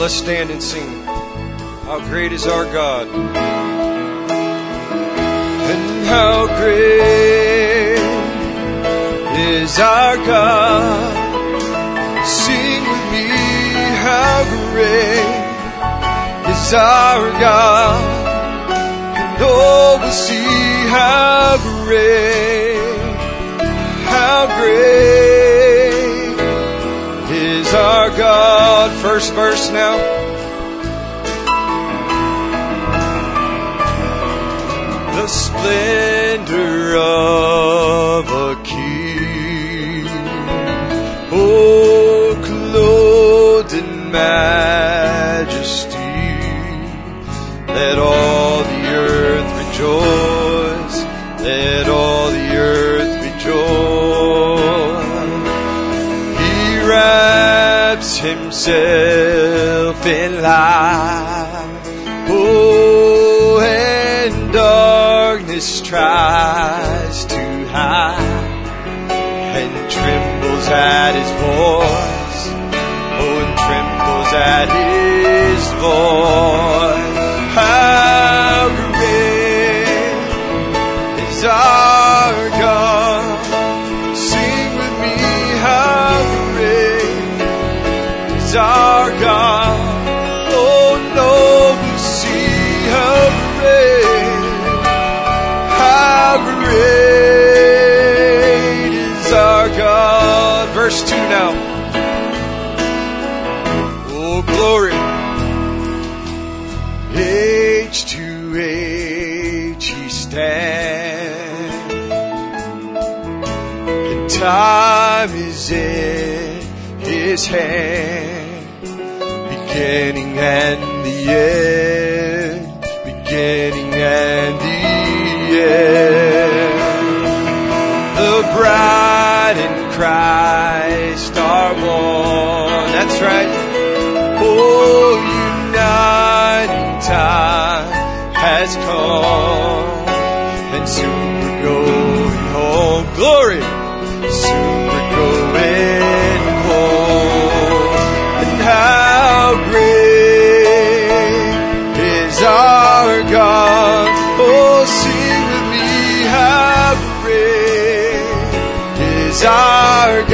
let's stand and sing. How great is our God? And how great is our God? Sing with me, how great is our God? And oh, we'll see how great, how great First verse now. the splendor of light. Oh, and darkness tries to hide and trembles at his voice. Oh, and trembles at his voice. His hand, beginning and the end, beginning and the end. The bride and Christ are one. That's right.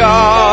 God?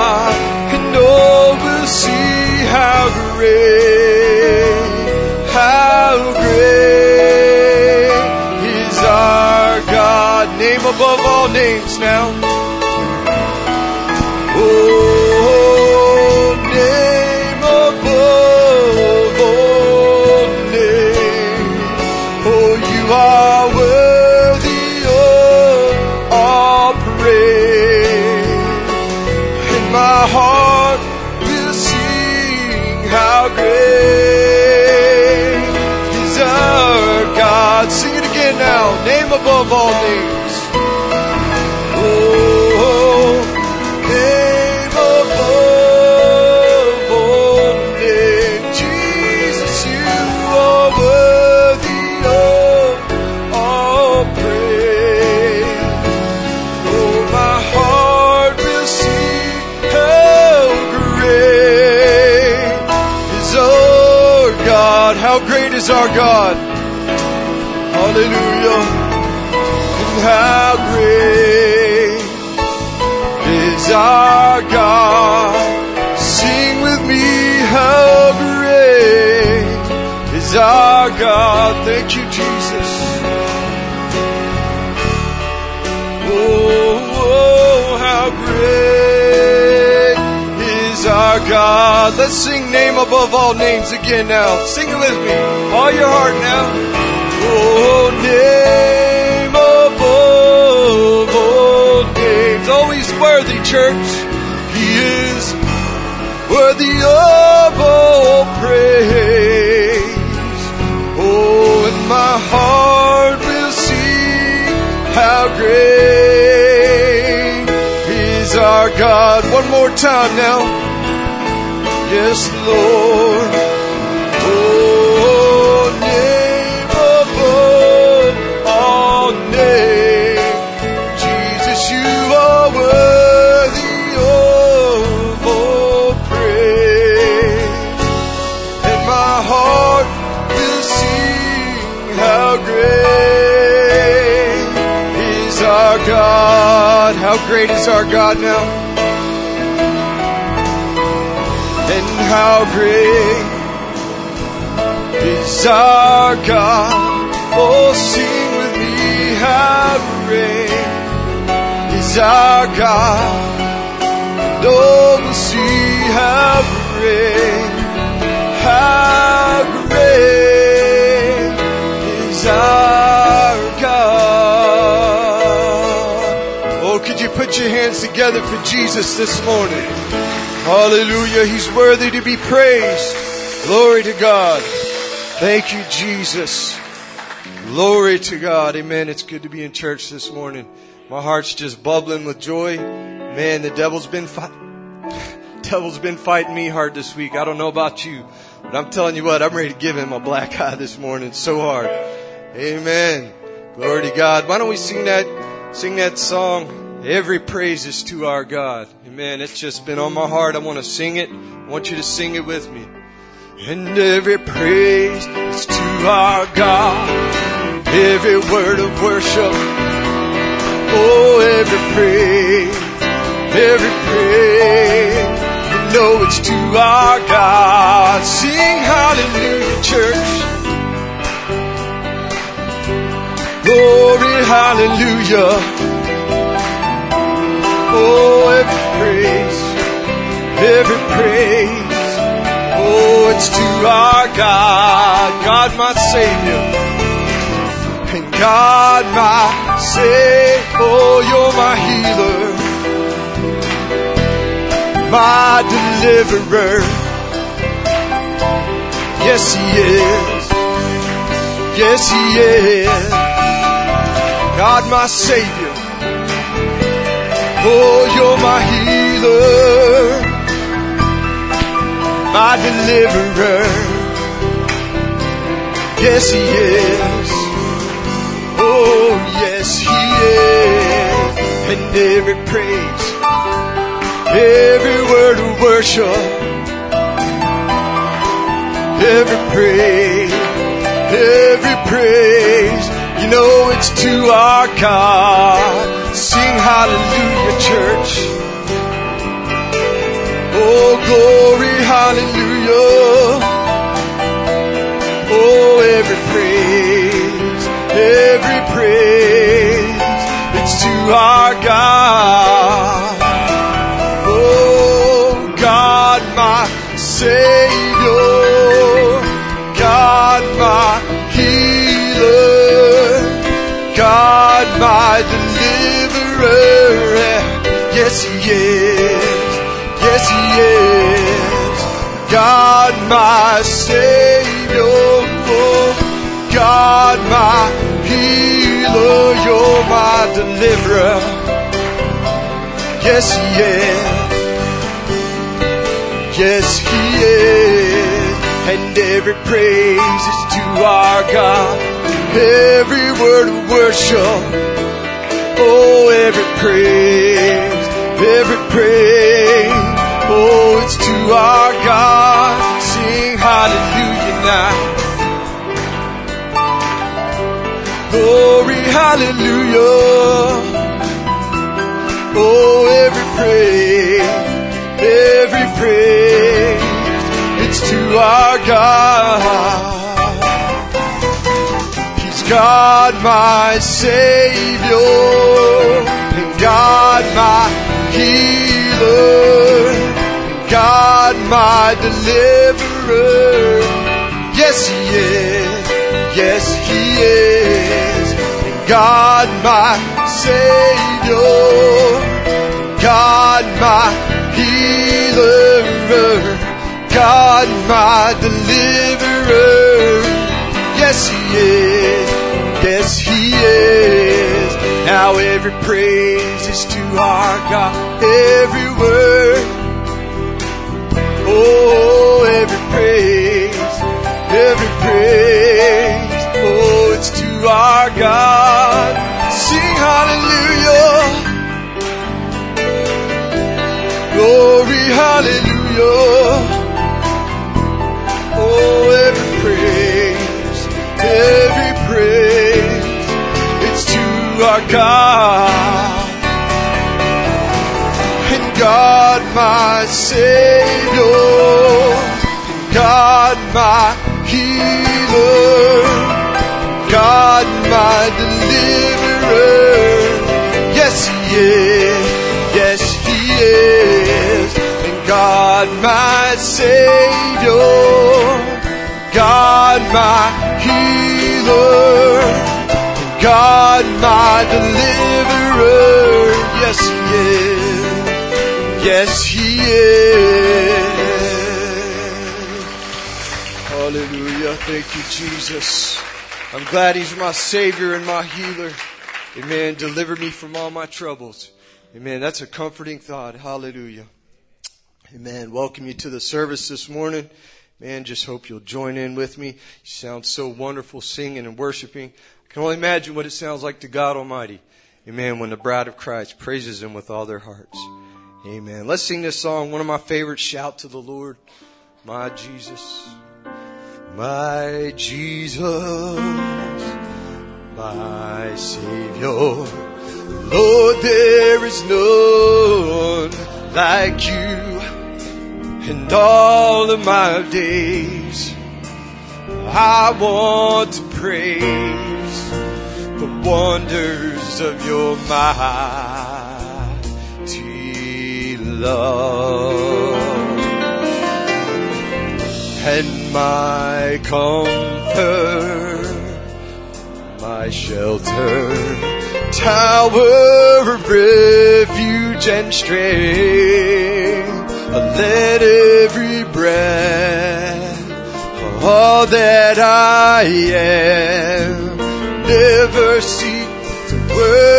Above all names. Our God. Sing with me, how great is our God. Thank you, Jesus. Oh, oh, how great is our God. Let's sing name above all names again now. Sing it with me. All your heart now. Oh, church. He is worthy of all praise. Oh, and my heart will sing how great is our God. One more time now. Yes, Lord. How great is our God now? And how great is our God? Oh, sing with me, how great is our God? Oh, we'll see how great, how great together for Jesus this morning? Hallelujah. He's worthy to be praised. Glory to God. Thank you, Jesus. Glory to God. Amen. It's good to be in church this morning. My heart's just bubbling with joy. Man, the devil's been fight- devil's been fighting me hard this week. I don't know about you, but I'm telling you what, I'm ready to give him a black eye this morning so hard. Amen. Glory to God. Why don't we sing that sing that song? Every praise is to our God. Amen. It's just been on my heart. I want to sing it. I want you to sing it with me. And every praise is to our God. Every word of worship. Oh, every praise, every praise. You know it's to our God. Sing hallelujah, church. Glory, hallelujah. Oh, every praise, every praise. Oh, it's to our God, God my Savior, and God my Savior. Oh, you're my healer, my deliverer. Yes, He is. Yes, He is. God my Savior. Oh, you're my healer my deliverer. Yes, He is. Oh, yes, He is. And every praise, every word of worship, every praise, every praise, you know it's to our God. Sing hallelujah, church. My deliverer. Yes, He is. Yes, He is. And every praise is to our God. Every word of worship. Oh, every praise, every praise. Oh, it's to our God. Sing hallelujah now. Glory, hallelujah. Oh, every praise, every praise. It's to our God. He's God, my Savior, and God, my healer, God, my deliverer. Yes, He is. Yes, He is. God, my Savior, God, my healer, God, my deliverer. Yes, He is. Yes, He is. Now every praise is to our God. Every word. Oh, every praise. Every praise. To our God. Sing hallelujah. Glory, hallelujah. Oh, every praise, every praise, it's to our God. And God my Savior, God my healer, God my deliverer. Yes, He is. Yes, He is. And God my Savior, God my healer, God my deliverer. Yes, He is. Yes, He is. Hallelujah. Thank you, Jesus. I'm glad He's my Savior and my healer. Amen. Deliver me from all my troubles. Amen. That's a comforting thought. Hallelujah. Amen. Welcome you to the service this morning. Man, just hope you'll join in with me. You sound so wonderful singing and worshiping. I can only imagine what it sounds like to God Almighty. Amen. When the bride of Christ praises Him with all their hearts. Amen. Let's sing this song. One of my favorites. Shout to the Lord. My Jesus. My Jesus. My Savior. Lord, there is none like you. And all of my days, I want to praise the wonders of your mighty love. And my comfort, my shelter, tower of refuge and strength. Let every breath, all that I am, never seek to worship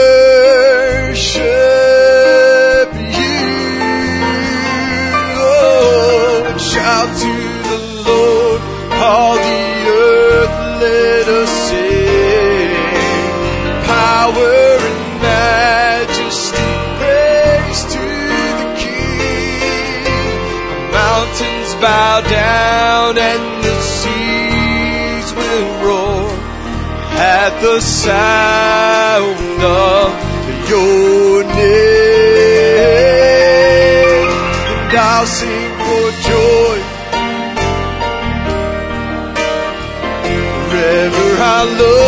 bow down and the seas will roar at the sound of your name. And I'll sing for joy forever. I love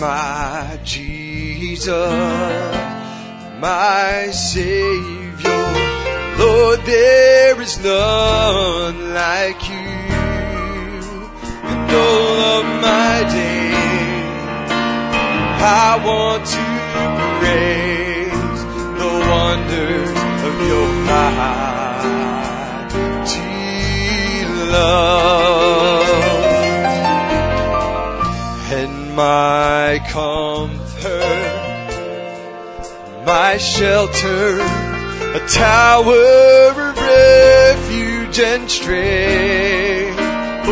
my Jesus, my Savior, Lord, there is none like you. And all of my days, I want to praise the wonders of your mighty love my comfort, my shelter, a tower of refuge and strength.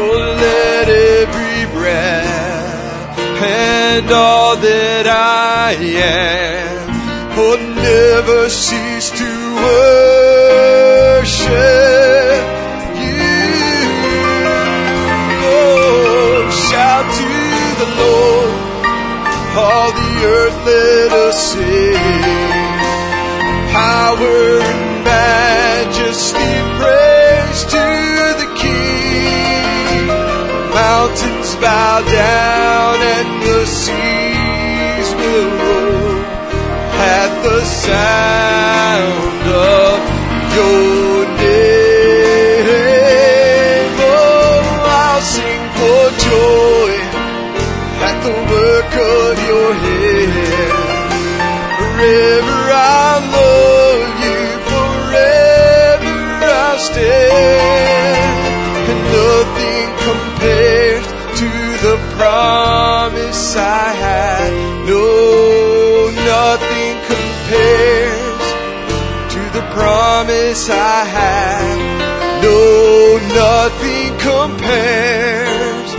Oh, let every breath and all that I am, oh, never cease to worship all the earth let us sing. Power and majesty, praise to the King. Mountains bow down and the seas will roar at the sound I had. No, nothing compares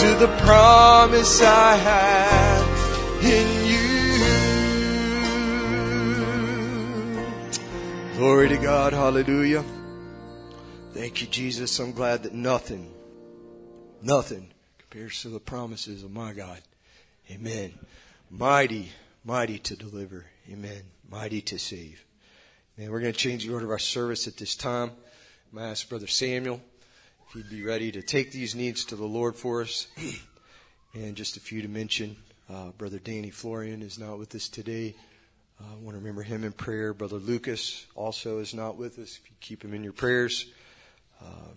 to the promise I have in you. Glory to God. Hallelujah. Thank you, Jesus. I'm glad that nothing, nothing compares to the promises of my God. Amen. Mighty, mighty to deliver. Amen. Mighty to save. Man, we're going to change the order of our service at this time. To ask Brother Samuel if he'd be ready to take these needs to the Lord for us. and just a few to mention. Uh, Brother Danny Florian is not with us today. Uh, I want to remember him in prayer. Brother Lucas also is not with us. If you keep him in your prayers. Um,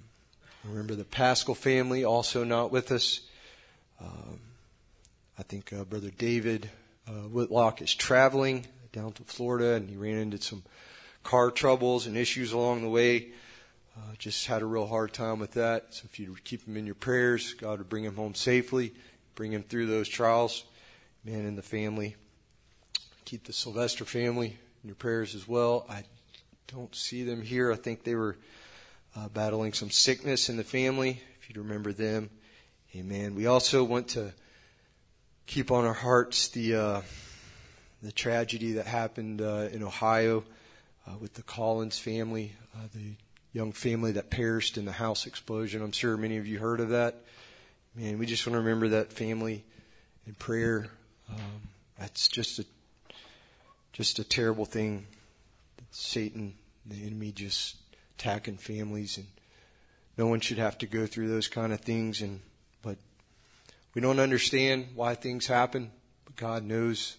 remember the Pascal family also not with us. Um, I think uh, Brother David uh, Whitlock is traveling down to Florida, and he ran into some car troubles and issues along the way. Uh, just had a real hard time with that. So if you keep him in your prayers, God would bring him home safely, bring him through those trials. Man and the family. Keep the Sylvester family in your prayers as well. I don't see them here. I think they were uh, battling some sickness in the family. If you remember them, Amen. We also want to keep on our hearts the uh, the tragedy that happened uh, in Ohio uh, with the Collins family, uh, the young family that perished in the house explosion. I'm sure many of you heard of that. Man, we just want to remember that family in prayer. Um, that's just a just a terrible thing. Satan, the enemy, just attacking families, and no one should have to go through those kind of things. And but we don't understand why things happen, but God knows.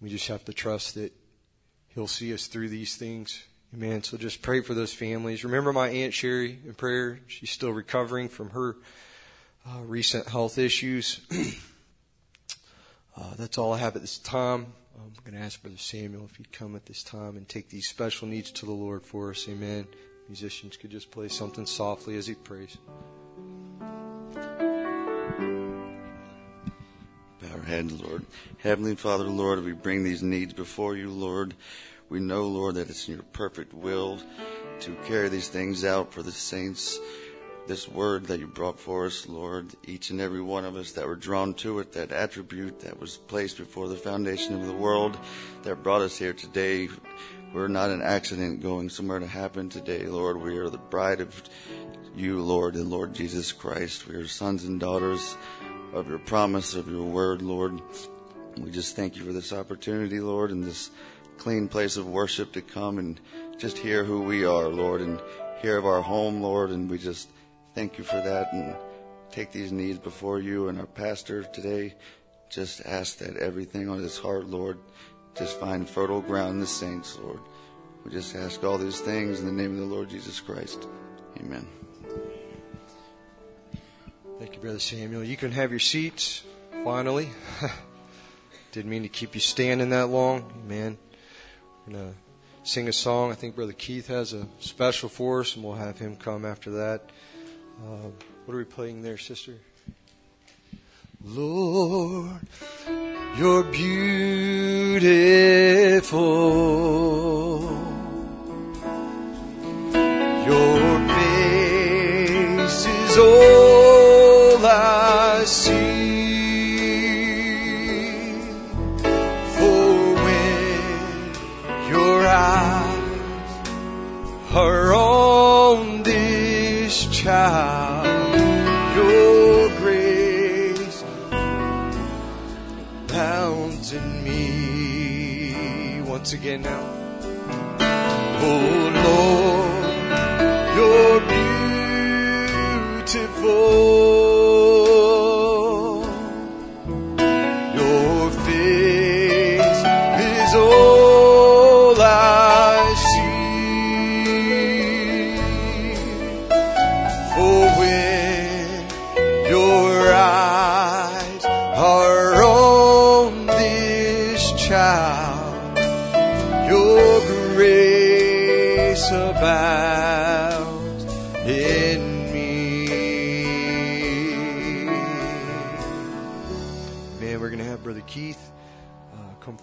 We just have to trust that He'll see us through these things. Amen. So just pray for those families. Remember my Aunt Sherry in prayer. She's still recovering from her uh, recent health issues. uh, that's all I have at this time. I'm going to ask Brother Samuel if he'd come at this time and take these special needs to the Lord for us. Amen. Musicians could just play something softly as he prays. Our heads, Lord. Heavenly Father, Lord, we bring these needs before you, Lord. We know, Lord, that it's in your perfect will to carry these things out for the saints. This word that you brought for us, Lord, each and every one of us that were drawn to it, that attribute that was placed before the foundation of the world that brought us here today. We're not an accident going somewhere to happen today, Lord. We are the bride of you, Lord, and Lord Jesus Christ. We are sons and daughters of your promise, of your word, Lord. We just thank you for this opportunity, Lord, and this clean place of worship to come and just hear who we are, Lord, and hear of our home, Lord. And we just thank you for that and take these needs before you and our pastor today. Just ask that everything on his heart, Lord, just find fertile ground in the saints, Lord. We just ask all these things in the name of the Lord Jesus Christ. Amen. Thank you, Brother Samuel. You can have your seats, finally. Didn't mean to keep you standing that long. Amen. We're going to sing a song. I think Brother Keith has a special for us, and we'll have him come after that. Uh, what are we playing there, sister? Lord, you're beautiful. Your face is all child. Your grace abounds in me. Once again now. Oh Lord,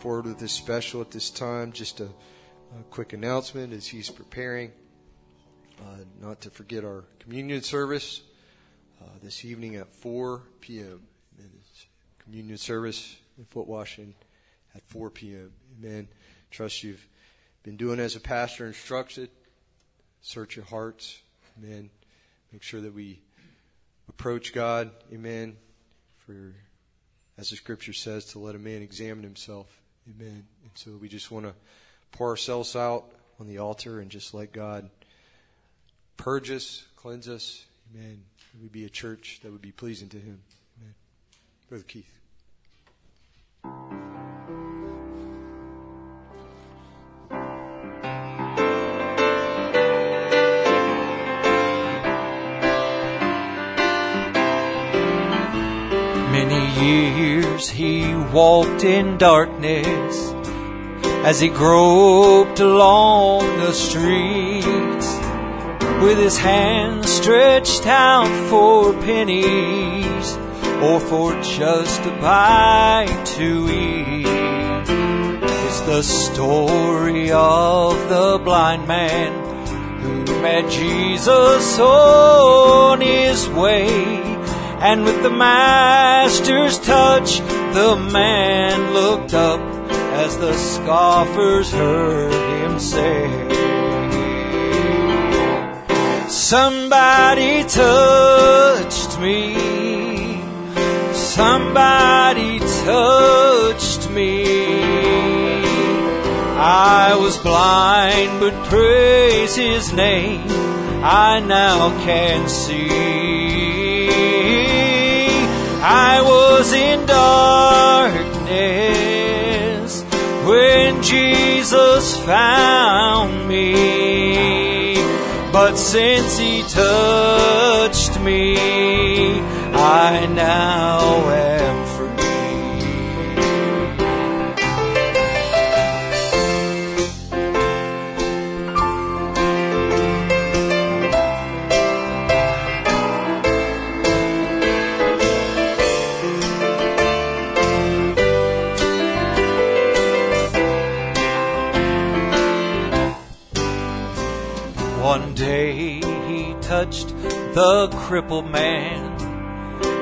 forward with this special at this time. Just a, a quick announcement as he's preparing. Uh, not to forget our communion service uh, this evening at 4 p.m. Communion service in Foot Washington at 4 p.m. Amen. Trust you've been doing as a pastor instructed. Search your hearts. Amen. Make sure that we approach God. Amen. For, as the scripture says, to let a man examine himself. Amen. And so we just want to pour ourselves out on the altar and just let God purge us, cleanse us. Amen. We be a church that would be pleasing to Him. Amen. Brother Keith. Years he walked in darkness as he groped along the streets with his hands stretched out for pennies or for just a bite to eat. It's the story of the blind man who met Jesus on his way. And with the master's touch, the man looked up as the scoffers heard him say, Somebody touched me. Somebody touched me. I was blind, but praise his name. I now can see. I was in darkness when Jesus found me. But since he touched me, I now am the crippled man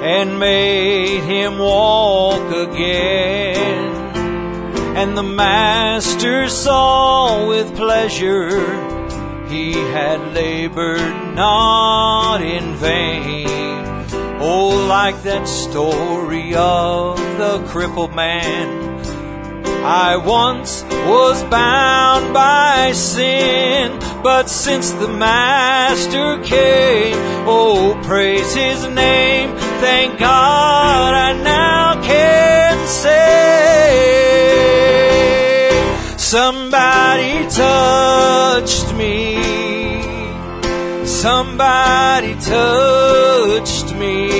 and made him walk again. And the master saw with pleasure he had labored not in vain. Oh, like that story of the crippled man. I once was bound by sin, but since the Master came, oh, praise His name. Thank God I now can say, somebody touched me. Somebody touched me.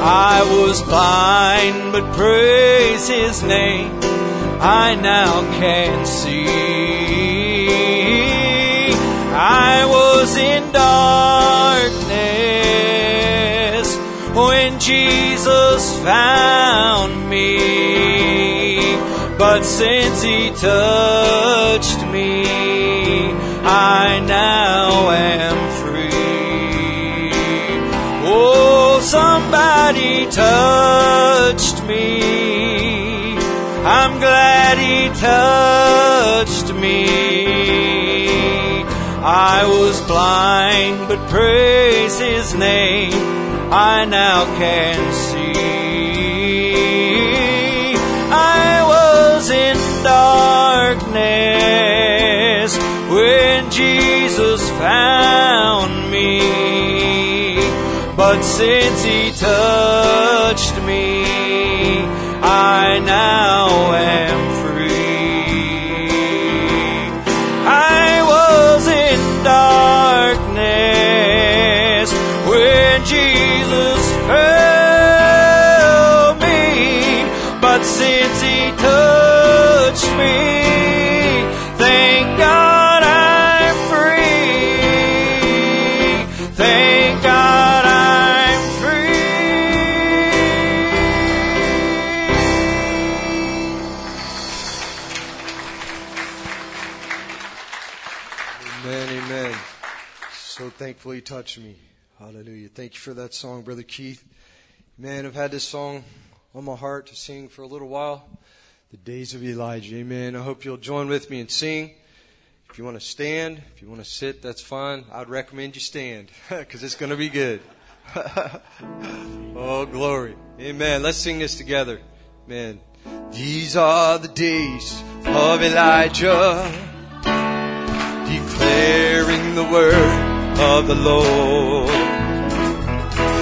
I was blind, but praise His name. I now can see. I was in darkness when Jesus found me. But since He touched me, I now am free. Oh, somebody touched me. I'm glad he touched me. I was blind, but praise his name. I now can see. I was in darkness when Jesus found me. But since he touched thankful He touched me. Hallelujah. Thank you for that song, Brother Keith. Man, I've had this song on my heart to sing for a little while. The days of Elijah. Amen. I hope you'll join with me and sing. If you want to stand, if you want to sit, that's fine. I'd recommend you stand because it's going to be good. oh, glory. Amen. Let's sing this together. Man. These are the days of Elijah, declaring the word of the Lord.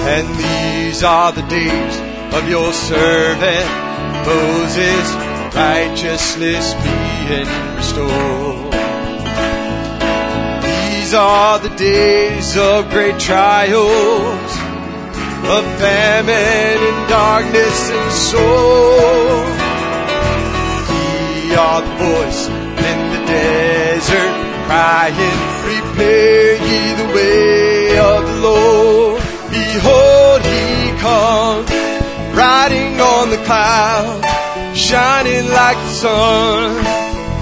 And these are the days of your servant Moses, righteousness being restored. These are the days of great trials, of famine and darkness and sorrow. We are the voice in the desert, crying, Prepare ye the way of the Lord. Behold, he comes, riding on the cloud, shining like the sun.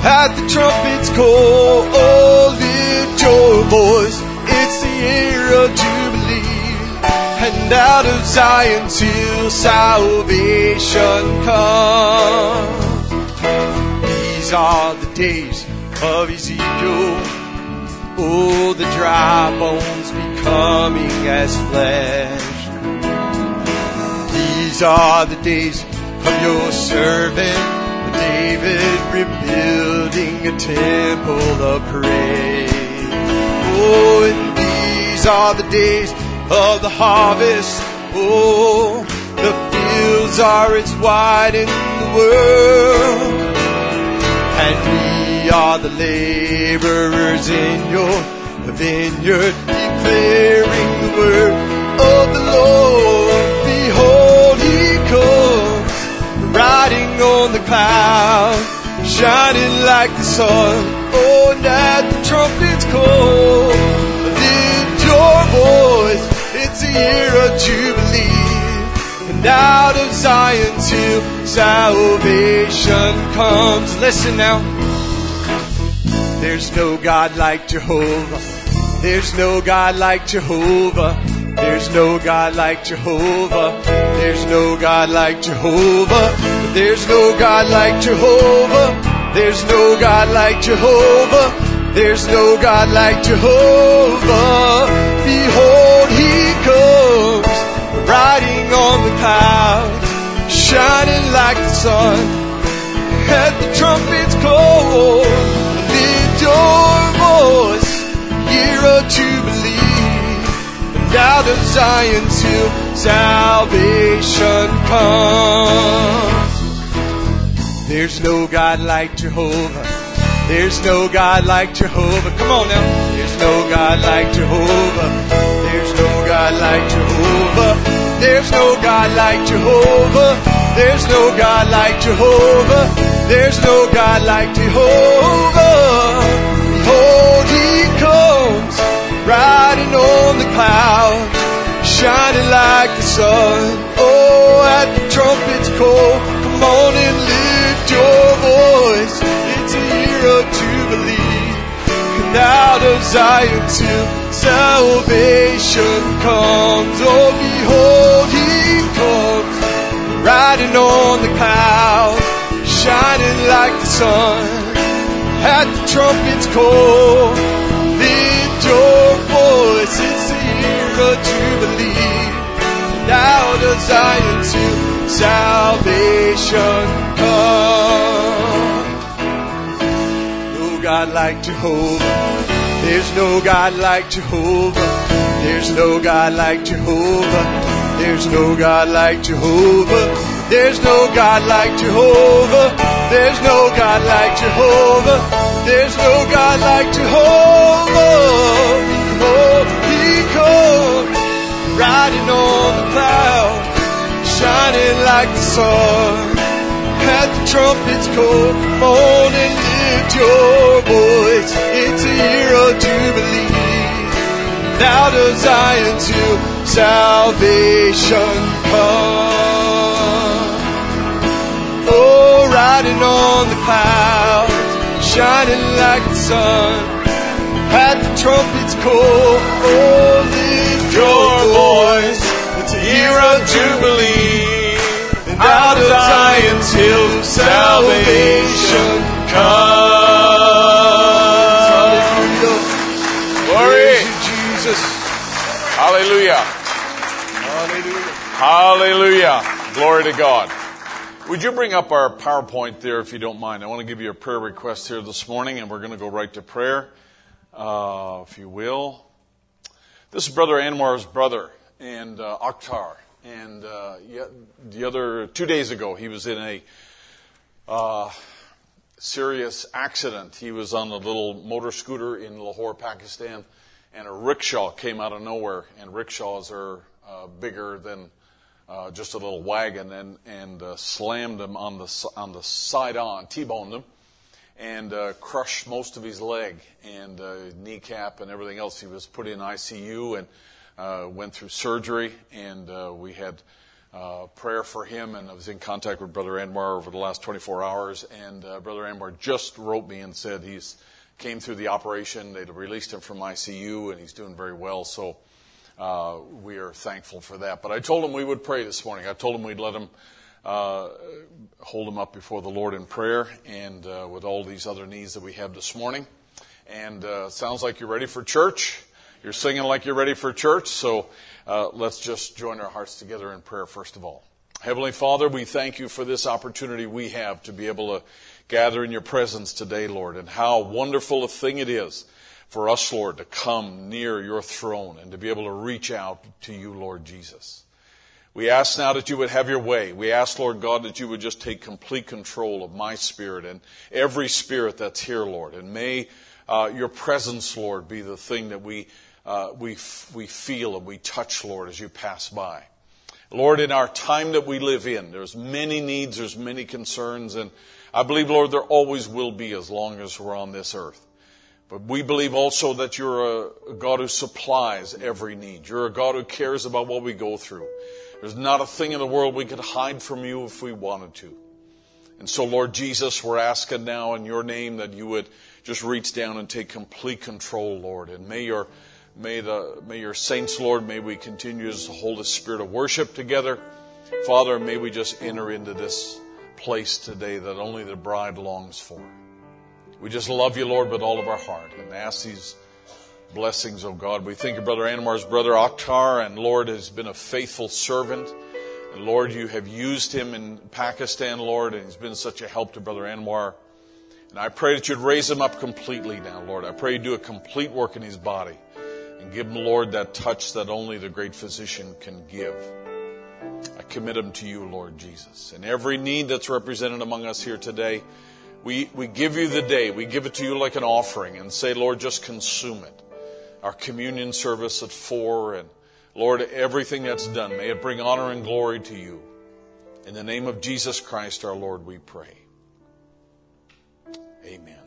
At the trumpet's call, oh, lift your voice. It's the year of Jubilee. And out of Zion till salvation comes. These are the days of Ezekiel. Oh, the dry bones becoming as flesh. These are the days of your servant David rebuilding a temple of praise. Oh, and these are the days of the harvest. Oh, the fields are its wide in the world. And are the laborers in your vineyard, declaring the word of the Lord. Behold, he comes, riding on the cloud, shining like the sun. Oh, at the trumpet's call, lift your voice. It's a year of jubilee, and out of Zion till salvation comes. Listen now. There's no God like Jehovah. There's no God like Jehovah. There's no God like Jehovah. There's no God like Jehovah. There's no God like Jehovah. There's no God like Jehovah. There's no God like Jehovah. Behold, he comes, riding on the clouds, shining like the sun. At the trumpet's call, your voice, year of jubilee, and out of Zion till salvation comes. There's no God like Jehovah. There's no God like Jehovah. Come on now. There's no God like Jehovah. There's no God like Jehovah. There's no God like Jehovah. There's no God like Jehovah. There's no God like Jehovah. Behold, he comes, riding on the clouds, shining like the sun. Oh, at the trumpet's call, come on and lift your voice. It's a year of jubilee, and out of Zion till salvation comes. Oh, behold, he comes, riding on the cloud, shining like the sun. At the trumpet's call, lift your voice. It's the year of jubilee, out of Zion till salvation comes. No God like Jehovah. There's no God like Jehovah. There's no God like Jehovah. There's no God like Jehovah. There's no God like Jehovah. There's no God like Jehovah. There's no God like Jehovah. Oh, he comes riding on the cloud, shining like the sun. At the trumpet's call, come on and lift your voice. It's a year of jubilee. And out of Zion till salvation comes. Oh, riding on the clouds, shining like the sun. At the trumpet's call, oh, lift your voice. It's a year of Jubilee. And out of Zion's hill, salvation comes. Glory. Praise you, Jesus. Hallelujah. Hallelujah. Hallelujah. Glory to God. Would you bring up our PowerPoint there if you don't mind? I want to give you a prayer request here this morning, and we're going to go right to prayer, uh, if you will. This is Brother Anwar's brother, and uh, Akhtar. And uh, the other two days ago, he was in a uh, serious accident. He was on a little motor scooter in Lahore, Pakistan, and a rickshaw came out of nowhere. And rickshaws are uh, bigger than uh, just a little wagon, and and uh, slammed him on the on the side on, t-boned him, and uh, crushed most of his leg and uh, kneecap and everything else. He was put in ICU and uh, went through surgery, and uh, we had uh, prayer for him. And I was in contact with Brother Anwar over the last 24 hours, and uh, Brother Anwar just wrote me and said he's came through the operation. They'd released him from ICU, and he's doing very well. So. Uh, we are thankful for that. But I told him we would pray this morning. I told him we'd let him uh, hold him up before the Lord in prayer and uh, with all these other needs that we have this morning. And uh, sounds like you're ready for church. You're singing like you're ready for church. So uh, let's just join our hearts together in prayer first of all. Heavenly Father, we thank you for this opportunity we have to be able to gather in your presence today, Lord, and how wonderful a thing it is for us, Lord, to come near your throne and to be able to reach out to you, Lord Jesus. We ask now that you would have your way. We ask, Lord God, that you would just take complete control of my spirit and every spirit that's here, Lord. And may uh, your presence, Lord, be the thing that we, uh, we, we feel and we touch, Lord, as you pass by. Lord, in our time that we live in, there's many needs, there's many concerns, and I believe, Lord, there always will be as long as we're on this earth. But we believe also that you're a, God who supplies every need. You're a God who cares about what we go through. There's not a thing in the world we could hide from you if we wanted to. And so, Lord Jesus, we're asking now in your name that you would just reach down and take complete control, Lord. And may your, may the, may your saints, Lord, may we continue to hold a spirit of worship together. Father, may we just enter into this place today that only the bride longs for. We just love you, Lord, with all of our heart and ask these blessings, oh God. We think of Brother Anwar's brother Akhtar, and Lord has been a faithful servant. And Lord, you have used him in Pakistan, Lord, and he's been such a help to Brother Anwar. And I pray that you'd raise him up completely now, Lord. I pray you do a complete work in his body and give him, Lord, that touch that only the great physician can give. I commit him to you, Lord Jesus. And every need that's represented among us here today, we, we give you the day. We give it to you like an offering and say, Lord, just consume it. Our communion service at four and Lord, everything that's done, may it bring honor and glory to you. In the name of Jesus Christ our Lord, we pray. Amen.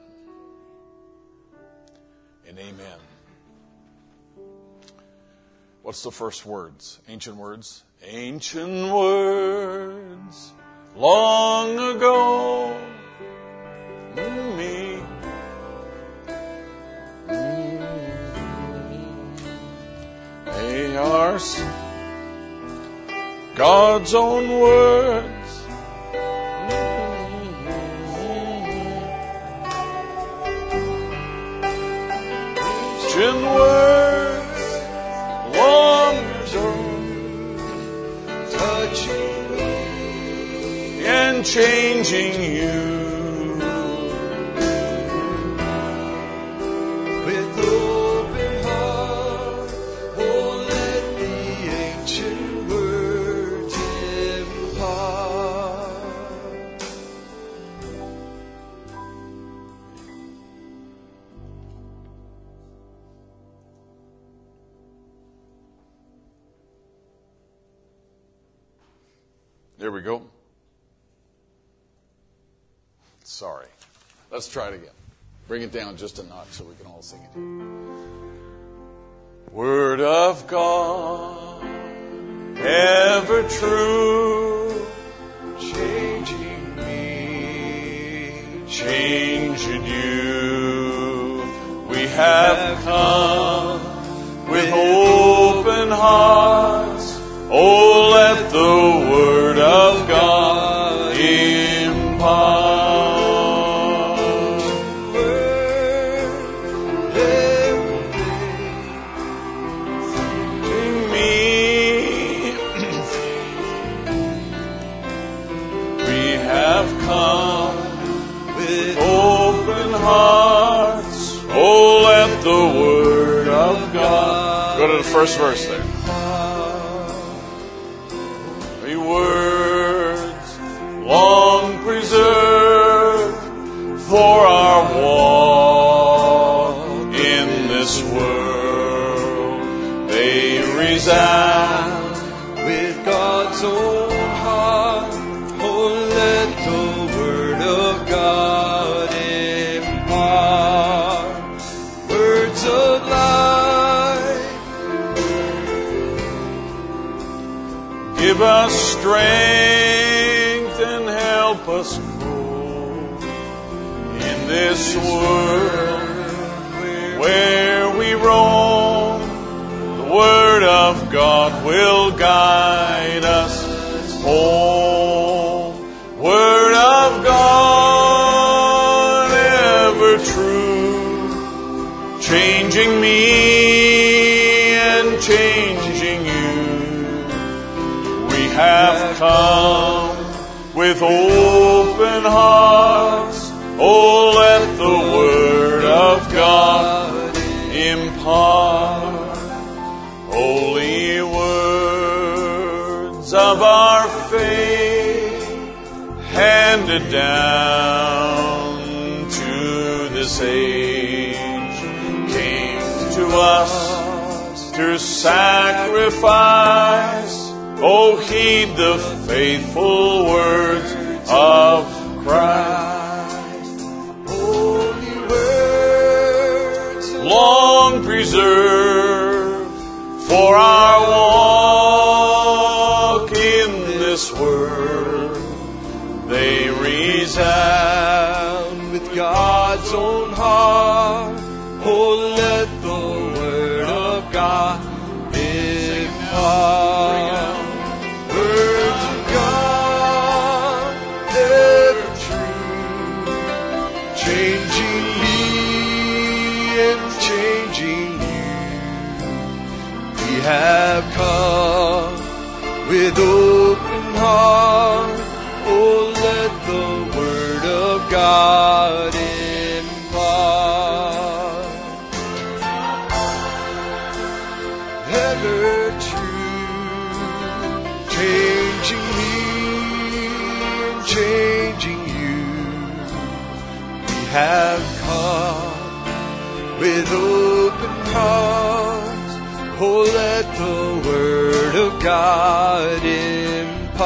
And amen. What's the first words? Ancient words? Ancient words long ago Mm-hmm. God's own words. Ancient words long ago, Touching and changing you. Sorry. Let's try it again. Bring it down just a notch so we can all sing it. Word of God, ever true, Changing me, changing you. We have come with open hearts. Oh, let the first verse strength and help us grow in this world where we roam. The Word of God will guide have come with open hearts. Oh, let the Word of God impart holy words of our faith handed down to this age came to us through sacrifice. Oh, heed the faithful words of Christ. Holy words long preserved for our walk have come with open heart. Oh, let the word of God impart. Ever true, changing me and changing you. We have come with open hearts. Oh, God impart.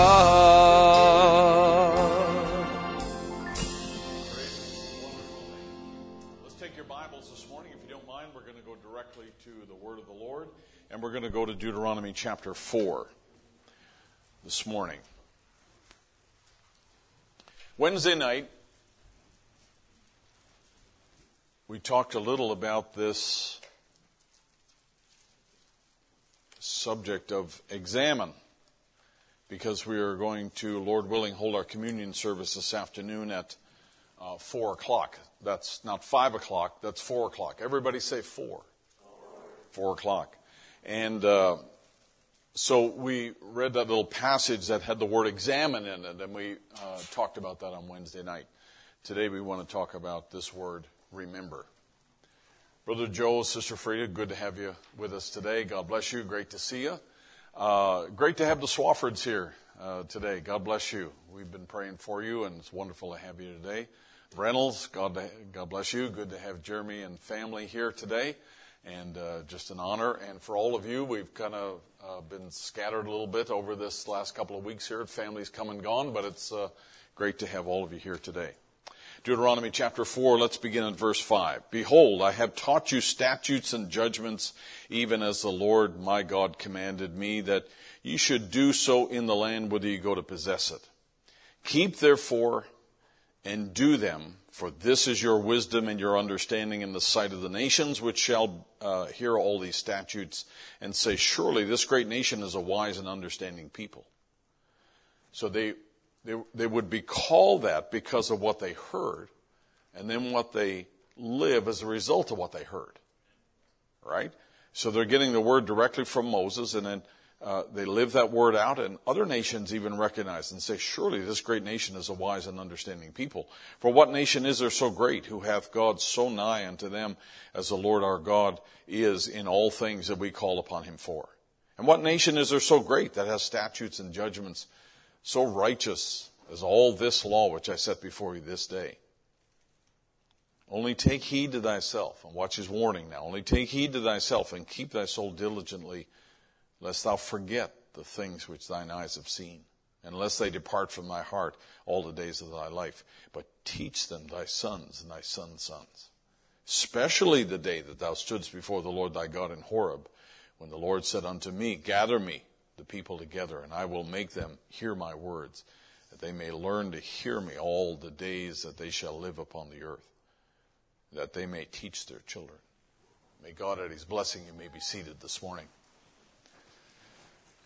Let's take your Bibles this morning. If you don't mind, we're going to go directly to the Word of the Lord, and we're going to go to Deuteronomy chapter 4 this morning. Wednesday night, we talked a little about this subject of examine because we are going to, Lord willing, hold our communion service this afternoon at uh, 4 o'clock. That's not 5 o'clock, that's 4 o'clock. Everybody say 4. 4 o'clock. And uh, so we read that little passage that had the word examine in it, and we uh, talked about that on Wednesday night. Today we want to talk about this word remember. Brother Joe, Sister Frida, good to have you with us today. God bless you. Great to see you. Uh, great to have the Swaffords here uh, today. God bless you. We've been praying for you, and it's wonderful to have you today. Reynolds, God, God bless you. Good to have Jeremy and family here today, and uh, just an honor. And for all of you, we've kind of uh, been scattered a little bit over this last couple of weeks here. Families come and gone, but it's uh, great to have all of you here today. Deuteronomy chapter 4, let's begin at verse 5. Behold, I have taught you statutes and judgments, even as the Lord my God commanded me, that ye should do so in the land whither ye go to possess it. Keep therefore and do them, for this is your wisdom and your understanding in the sight of the nations, which shall uh, hear all these statutes and say, Surely this great nation is a wise and understanding people. So they they, they would be called that because of what they heard and then what they live as a result of what they heard. Right? So they're getting the word directly from Moses and then uh, they live that word out, and other nations even recognize and say, Surely this great nation is a wise and understanding people. For what nation is there so great who hath God so nigh unto them as the Lord our God is in all things that we call upon him for? And what nation is there so great that has statutes and judgments so righteous as all this law which I set before you this day? Only take heed to thyself, and watch his warning now. Only take heed to thyself and keep thy soul diligently lest thou forget the things which thine eyes have seen, and lest they depart from thy heart all the days of thy life. But teach them thy sons and thy sons' sons, especially the day that thou stoodst before the Lord thy God in Horeb, when the Lord said unto me, Gather me the people together, and I will make them hear my words, that they may learn to hear me all the days that they shall live upon the earth, that they may teach their children. May God add his blessing. You may be seated this morning.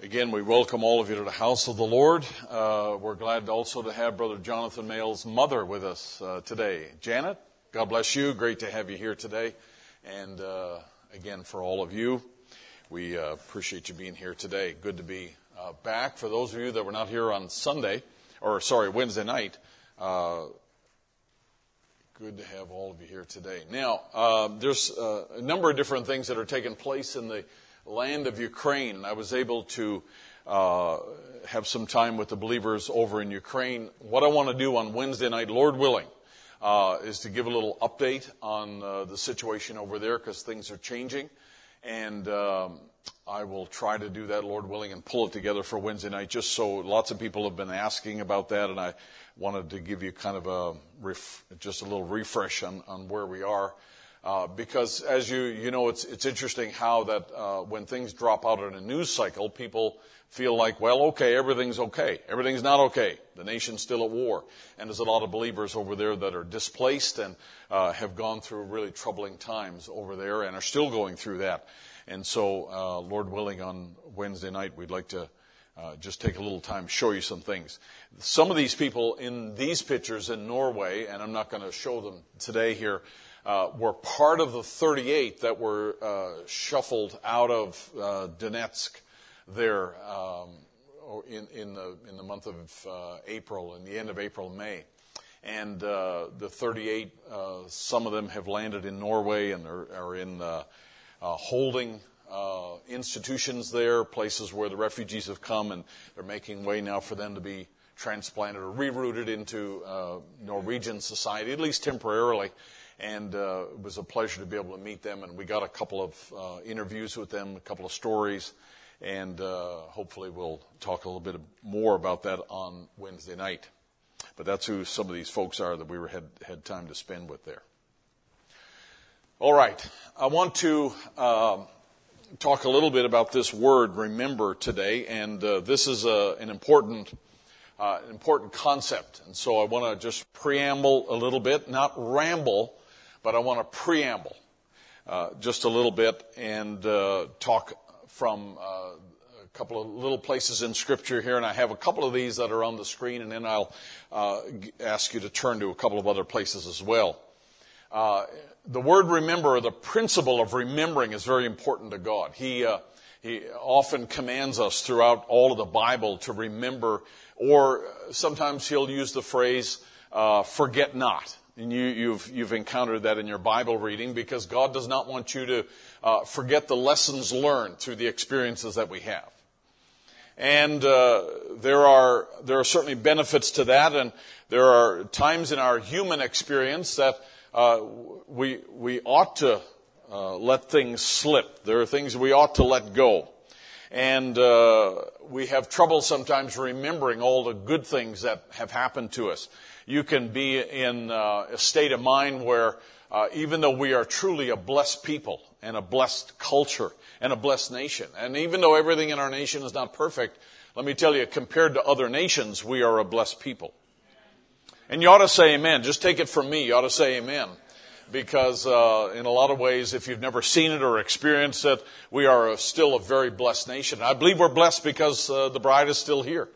Again, we welcome all of you to the house of the Lord. Uh, we're glad also to have Brother Jonathan Mail's mother with us uh, today. Janet, God bless you. Great to have you here today. And uh, again, for all of you, we uh, appreciate you being here today. Good to be uh, back. For those of you that were not here on Sunday, or sorry, Wednesday night, uh, good to have all of you here today. Now, there's a number of different things that are taking place in the land of Ukraine. I was able to uh, have some time with the believers over in Ukraine. What I want to do on Wednesday night, Lord willing, uh, is to give a little update on uh, the situation over there because things are changing. And um, I will try to do that, Lord willing, and pull it together for Wednesday night just so lots of people have been asking about that. And I wanted to give you kind of a ref- just a little refresh on, on where we are. Uh, because as you, you know, it's, it's interesting how that uh, when things drop out in a news cycle, people feel like, well, okay, everything's okay. Everything's not okay. The nation's still at war. And there's a lot of believers over there that are displaced and uh, have gone through really troubling times over there and are still going through that. And so, uh, Lord willing, on Wednesday night, we'd like to uh, just take a little time show you some things. Some of these people in these pictures in Norway, and I'm not going to show them today here, uh, were part of the 38 that were uh, shuffled out of uh, Donetsk there um, in, in, the, in the month of uh, April, in the end of April, May. And uh, the 38, uh, some of them have landed in Norway and are, are in holding institutions there, places where the refugees have come, and they're making way now for them to be transplanted or rerouted into Norwegian society, at least temporarily and uh, it was a pleasure to be able to meet them. And we got a couple of uh, interviews with them, a couple of stories, and uh, hopefully we'll talk a little bit more about that on Wednesday night. But that's who some of these folks are that we were, had had time to spend with there. All right, I want to um, talk a little bit about this word "remember" today, and uh, this is a, an important uh, important concept. And so I want to just preamble a little bit, not ramble, but I want to preamble uh, just a little bit and uh, talk from uh, a couple of little places in Scripture here. And I have a couple of these that are on the screen, and then I'll uh, ask you to turn to a couple of other places as well. Uh, the word remember, the principle of remembering, is very important to God. He uh, he often commands us throughout all of the Bible to remember, or sometimes he'll use the phrase, uh, forget not. And you, have you've, you've encountered that in your Bible reading because God does not want you to uh, forget the lessons learned through the experiences that we have. And uh, there are there are certainly benefits to that, and there are times in our human experience that uh, we we ought to uh, let things slip. There are things we ought to let go, and uh, we have trouble sometimes remembering all the good things that have happened to us you can be in uh, a state of mind where uh, even though we are truly a blessed people and a blessed culture and a blessed nation, and even though everything in our nation is not perfect, let me tell you, compared to other nations, we are a blessed people. And you ought to say amen. Just take it from me. You ought to say amen. Because uh, in a lot of ways, if you've never seen it or experienced it, we are a, still a very blessed nation. I believe we're blessed because uh, the bride is still here.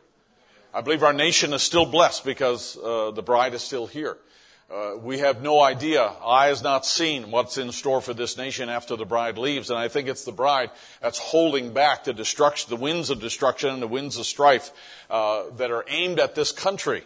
I believe our nation is still blessed because uh, the bride is still here. uh, we have no idea. Eye has not seen what's in store for this nation after the bride leaves. And I think it's the bride that's holding back the destruction, the winds of destruction and the winds of strife uh, that are aimed at this country.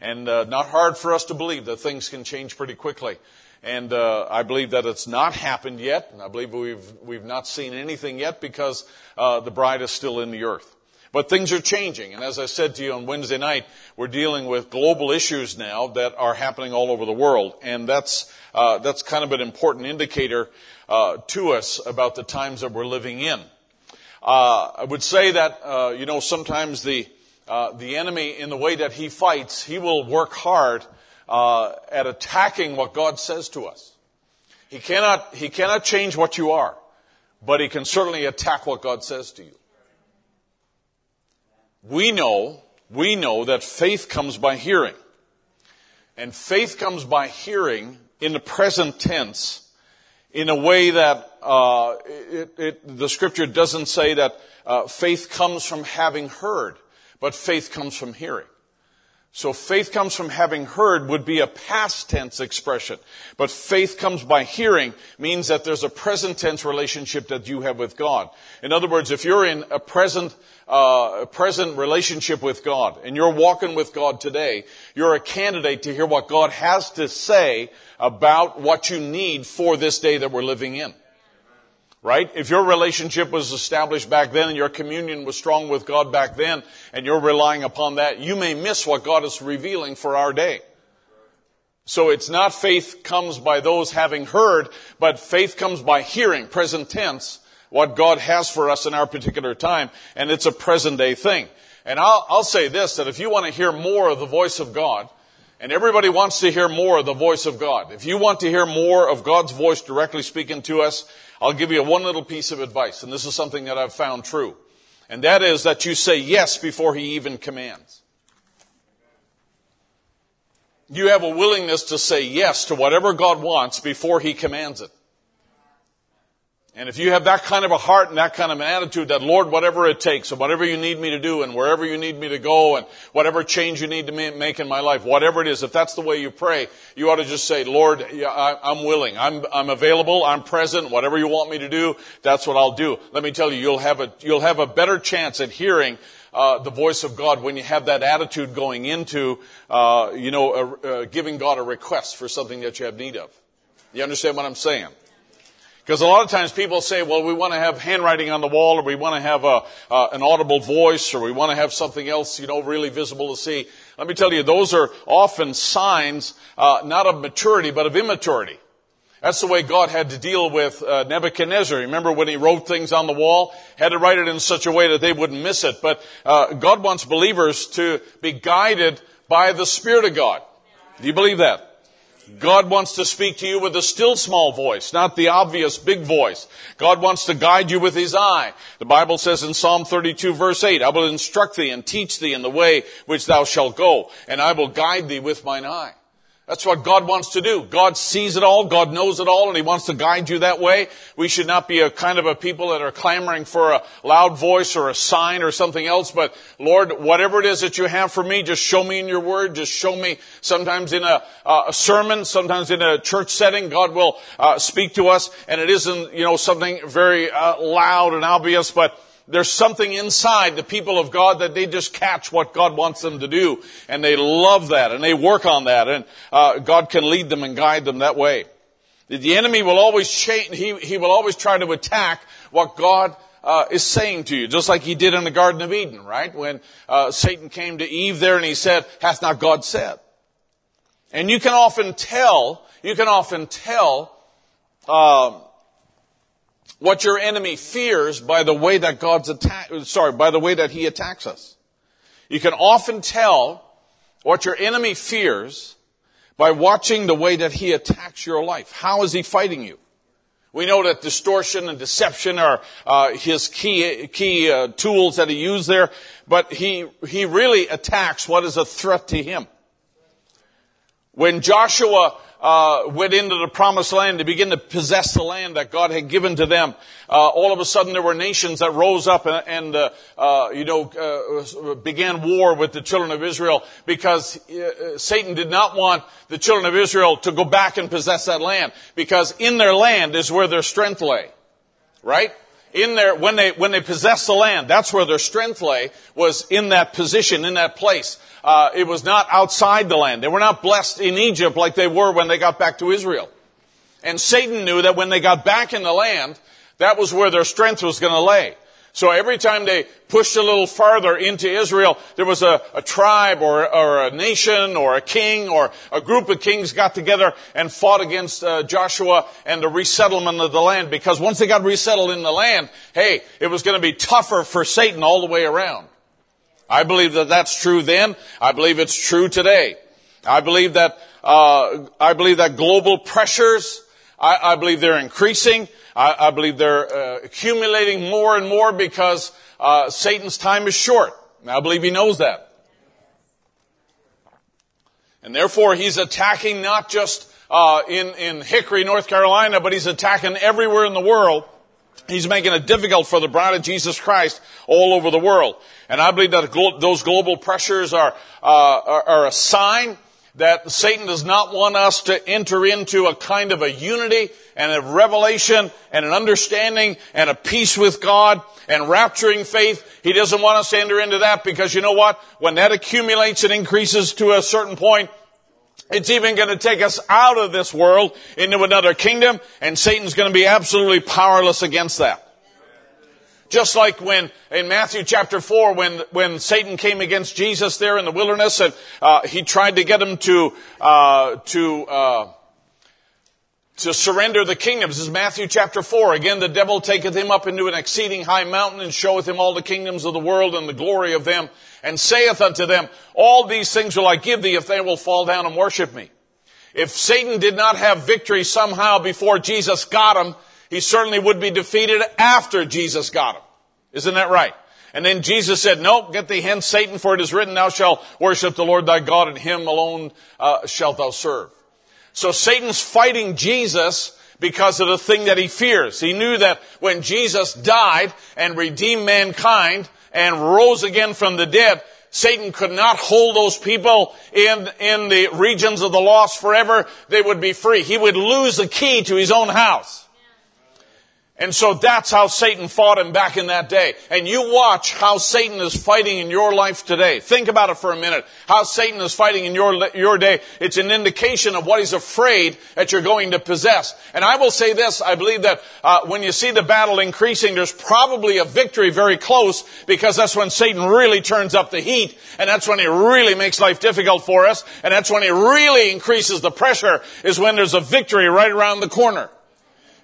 And uh, not hard for us to believe that things can change pretty quickly. And uh, I believe that it's not happened yet. I believe we've, we've not seen anything yet because uh, the bride is still in the earth. But things are changing. And as I said to you on Wednesday night, we're dealing with global issues now that are happening all over the world. And that's, uh, that's kind of an important indicator uh, to us about the times that we're living in. Uh, I would say that, uh, you know, sometimes the, uh, the enemy, in the way that he fights, he will work hard uh, at attacking what God says to us. He cannot, he cannot change what you are, but he can certainly attack what God says to you we know, we know that faith comes by hearing. And faith comes by hearing in the present tense in a way that uh, it, it, the scripture doesn't say that uh, faith comes from having heard, but faith comes from hearing. So faith comes from having heard would be a past tense expression. But faith comes by hearing means that there's a present tense relationship that you have with God. In other words, if you're in a present, uh, present relationship with God and you're walking with God today, you're a candidate to hear what God has to say about what you need for this day that we're living in. Right? If your relationship was established back then and your communion was strong with God back then and you're relying upon that, you may miss what God is revealing for our day. So it's not faith comes by those having heard, but faith comes by hearing, present tense, what God has for us in our particular time, and it's a present day thing. And I'll, I'll say this, that if you want to hear more of the voice of God, and everybody wants to hear more of the voice of God. If you want to hear more of God's voice directly speaking to us, I'll give you one little piece of advice, and this is something that I've found true. And that is that you say yes before he even commands. You have a willingness to say yes to whatever God wants before he commands it. And if you have that kind of a heart and that kind of an attitude that, Lord, whatever it takes and whatever you need me to do and wherever you need me to go and whatever change you need to make in my life, whatever it is, if that's the way you pray, you ought to just say, Lord, I'm willing. I'm, I'm available. I'm present. Whatever you want me to do, that's what I'll do. Let me tell you, you'll have a, you'll have a better chance at hearing uh, the voice of God when you have that attitude going into, uh, you know, uh, giving God a request for something that you have need of. You understand what I'm saying? Because a lot of times people say, well, we want to have handwriting on the wall, or we want to have a, uh, an audible voice, or we want to have something else, you know, really visible to see. Let me tell you, those are often signs, uh, not of maturity, but of immaturity. That's the way God had to deal with uh, Nebuchadnezzar. Remember when he wrote things on the wall? Had to write it in such a way that they wouldn't miss it. But uh, God wants believers to be guided by the Spirit of God. Do you believe that? God wants to speak to you with a still small voice, not the obvious big voice. God wants to guide you with His eye. The Bible says in Psalm 32 verse 8, I will instruct thee and teach thee in the way which thou shalt go, and I will guide thee with mine eye. That's what God wants to do. God sees it all, God knows it all, and He wants to guide you that way. We should not be a kind of a people that are clamoring for a loud voice or a sign or something else, but Lord, whatever it is that you have for me, just show me in your word, just show me sometimes in a, a sermon, sometimes in a church setting, God will uh, speak to us, and it isn't, you know, something very uh, loud and obvious, but there's something inside the people of God that they just catch what God wants them to do, and they love that, and they work on that, and uh, God can lead them and guide them that way. The enemy will always change, he, he will always try to attack what God uh, is saying to you, just like he did in the Garden of Eden, right? When uh, Satan came to Eve there and he said, "Hath not God said?" And you can often tell, you can often tell um, what your enemy fears by the way that God's attack, sorry, by the way that he attacks us. You can often tell what your enemy fears by watching the way that he attacks your life. How is he fighting you? We know that distortion and deception are uh, his key key uh, tools that he used there, but he he really attacks what is a threat to him. When Joshua uh, went into the promised land to begin to possess the land that God had given to them, uh, all of a sudden there were nations that rose up and, and uh, uh you know, uh, began war with the children of Israel because uh, Satan did not want the children of Israel to go back and possess that land because in their land is where their strength lay. Right? In their, when they, when they possessed the land, that's where their strength lay, was in that position, in that place. Uh, it was not outside the land. They were not blessed in Egypt like they were when they got back to Israel. And Satan knew that when they got back in the land, that was where their strength was going to lay. So every time they pushed a little farther into Israel, there was a, a tribe or, or, a nation or a king or a group of kings got together and fought against uh, Joshua and the resettlement of the land because once they got resettled in the land, hey, it was going to be tougher for Satan all the way around. I believe that that's true then. I believe it's true today. I believe that uh, I believe that global pressures. I, I believe they're increasing. I, I believe they're uh, accumulating more and more because uh, Satan's time is short. I believe he knows that. And therefore, he's attacking not just uh, in in Hickory, North Carolina, but he's attacking everywhere in the world. He's making it difficult for the bride of Jesus Christ all over the world. And I believe that those global pressures are, uh, are, are a sign that Satan does not want us to enter into a kind of a unity and a revelation and an understanding and a peace with God and rapturing faith. He doesn't want us to enter into that because you know what? When that accumulates and increases to a certain point, it's even going to take us out of this world into another kingdom, and Satan's going to be absolutely powerless against that. Just like when in Matthew chapter 4, when, when Satan came against Jesus there in the wilderness and uh, he tried to get him to, uh, to, uh, to surrender the kingdoms. This is Matthew chapter 4. Again, the devil taketh him up into an exceeding high mountain and showeth him all the kingdoms of the world and the glory of them and saith unto them, all these things will I give thee if they will fall down and worship me. If Satan did not have victory somehow before Jesus got him, he certainly would be defeated after Jesus got him. Isn't that right? And then Jesus said, No, get thee hence, Satan, for it is written, Thou shalt worship the Lord thy God, and him alone uh, shalt thou serve. So Satan's fighting Jesus because of the thing that he fears. He knew that when Jesus died and redeemed mankind and rose again from the dead, Satan could not hold those people in, in the regions of the lost forever. They would be free. He would lose the key to his own house. And so that's how Satan fought him back in that day. And you watch how Satan is fighting in your life today. Think about it for a minute. How Satan is fighting in your, your day. It's an indication of what he's afraid that you're going to possess. And I will say this, I believe that uh, when you see the battle increasing, there's probably a victory very close because that's when Satan really turns up the heat and that's when he really makes life difficult for us and that's when he really increases the pressure is when there's a victory right around the corner.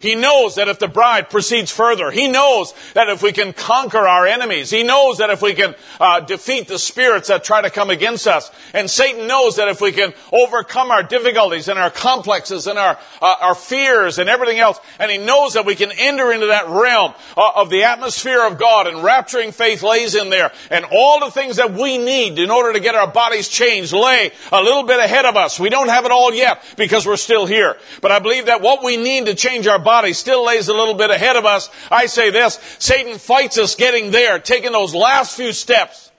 He knows that if the bride proceeds further, he knows that if we can conquer our enemies, he knows that if we can uh, defeat the spirits that try to come against us, and Satan knows that if we can overcome our difficulties and our complexes and our uh, our fears and everything else, and he knows that we can enter into that realm uh, of the atmosphere of God, and rapturing faith lays in there, and all the things that we need in order to get our bodies changed lay a little bit ahead of us. We don't have it all yet because we're still here, but I believe that what we need to change our bodies body still lays a little bit ahead of us. I say this, Satan fights us getting there, taking those last few steps.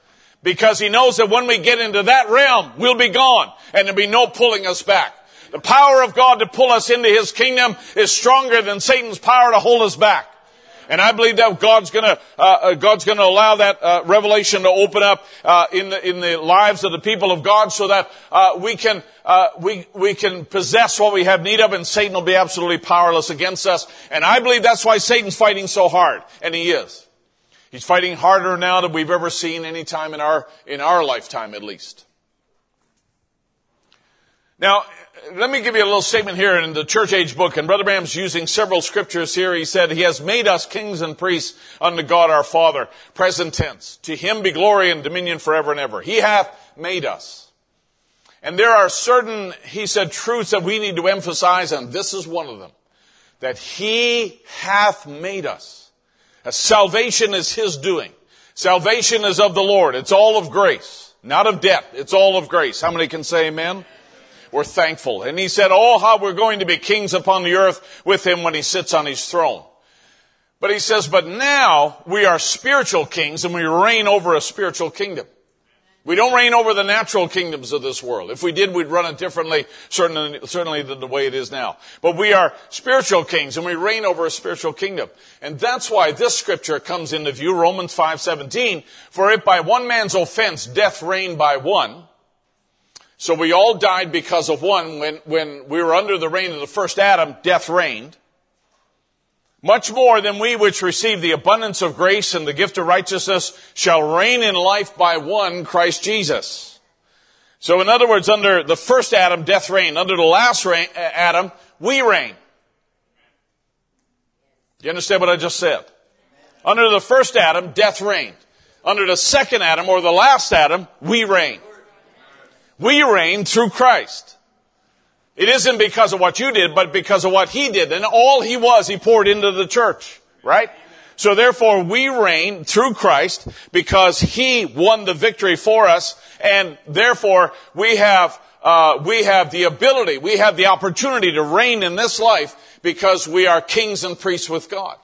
Because he knows that when we get into that realm, we'll be gone and there'll be no pulling us back. The power of God to pull us into His kingdom is stronger than Satan's power to hold us back. And I believe that God's gonna, uh, uh, God's gonna allow that, uh, revelation to open up, uh, in the, in the lives of the people of God so that, uh, we can, uh, we, we can possess what we have need of and Satan will be absolutely powerless against us. And I believe that's why Satan's fighting so hard. And he is. He's fighting harder now than we've ever seen any time in our, in our lifetime at least. Now, let me give you a little statement here in the church age book, and Brother Branham's using several scriptures here. He said, He has made us kings and priests unto God our Father. Present tense. To Him be glory and dominion forever and ever. He hath made us. And there are certain, he said, truths that we need to emphasize, and this is one of them. That He hath made us. Salvation is His doing. Salvation is of the Lord. It's all of grace. Not of debt. It's all of grace. How many can say amen? We're thankful. And he said, oh, how we're going to be kings upon the earth with him when he sits on his throne. But he says, but now we are spiritual kings and we reign over a spiritual kingdom. We don't reign over the natural kingdoms of this world. If we did, we'd run it differently, certainly, certainly than the way it is now. But we are spiritual kings and we reign over a spiritual kingdom. And that's why this scripture comes into view, Romans 5:17, for if by one man's offense death reigned by one, so we all died because of one when, when we were under the reign of the first Adam, death reigned. Much more than we which receive the abundance of grace and the gift of righteousness shall reign in life by one, Christ Jesus. So in other words, under the first Adam, death reigned. Under the last reign, uh, Adam, we reign. Do you understand what I just said? Under the first Adam, death reigned. Under the second Adam, or the last Adam, we reign. We reign through Christ. It isn't because of what you did, but because of what he did. And all he was, he poured into the church, right? So therefore we reign through Christ because he won the victory for us and therefore we have uh, we have the ability, we have the opportunity to reign in this life because we are kings and priests with God.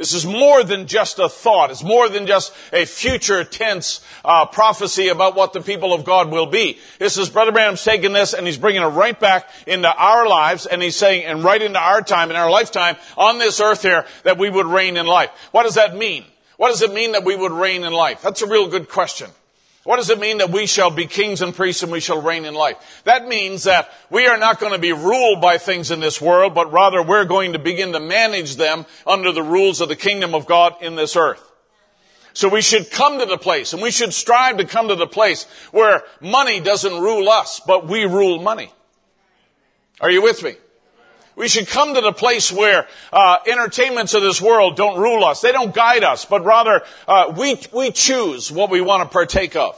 This is more than just a thought. It's more than just a future tense uh, prophecy about what the people of God will be. This is Brother Branham's taking this and he's bringing it right back into our lives and he's saying, and right into our time, in our lifetime, on this earth here, that we would reign in life. What does that mean? What does it mean that we would reign in life? That's a real good question. What does it mean that we shall be kings and priests and we shall reign in life? That means that we are not going to be ruled by things in this world, but rather we're going to begin to manage them under the rules of the kingdom of God in this earth. So we should come to the place and we should strive to come to the place where money doesn't rule us, but we rule money. Are you with me? We should come to the place where uh, entertainments of this world don't rule us. They don't guide us, but rather uh, we we choose what we want to partake of.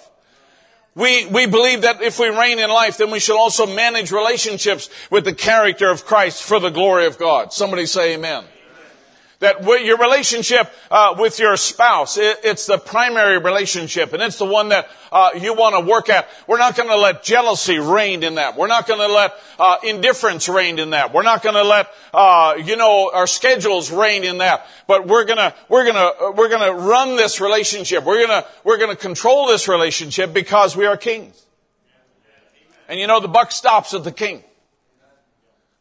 We we believe that if we reign in life, then we should also manage relationships with the character of Christ for the glory of God. Somebody say Amen that your relationship uh, with your spouse, it, it's the primary relationship, and it's the one that uh, you want to work at. We're not going to let jealousy reign in that. We're not going to let uh, indifference reign in that. We're not going to let uh, you know our schedules reign in that. But we're gonna we're gonna we're gonna run this relationship. We're gonna we're gonna control this relationship because we are kings. And you know the buck stops at the king.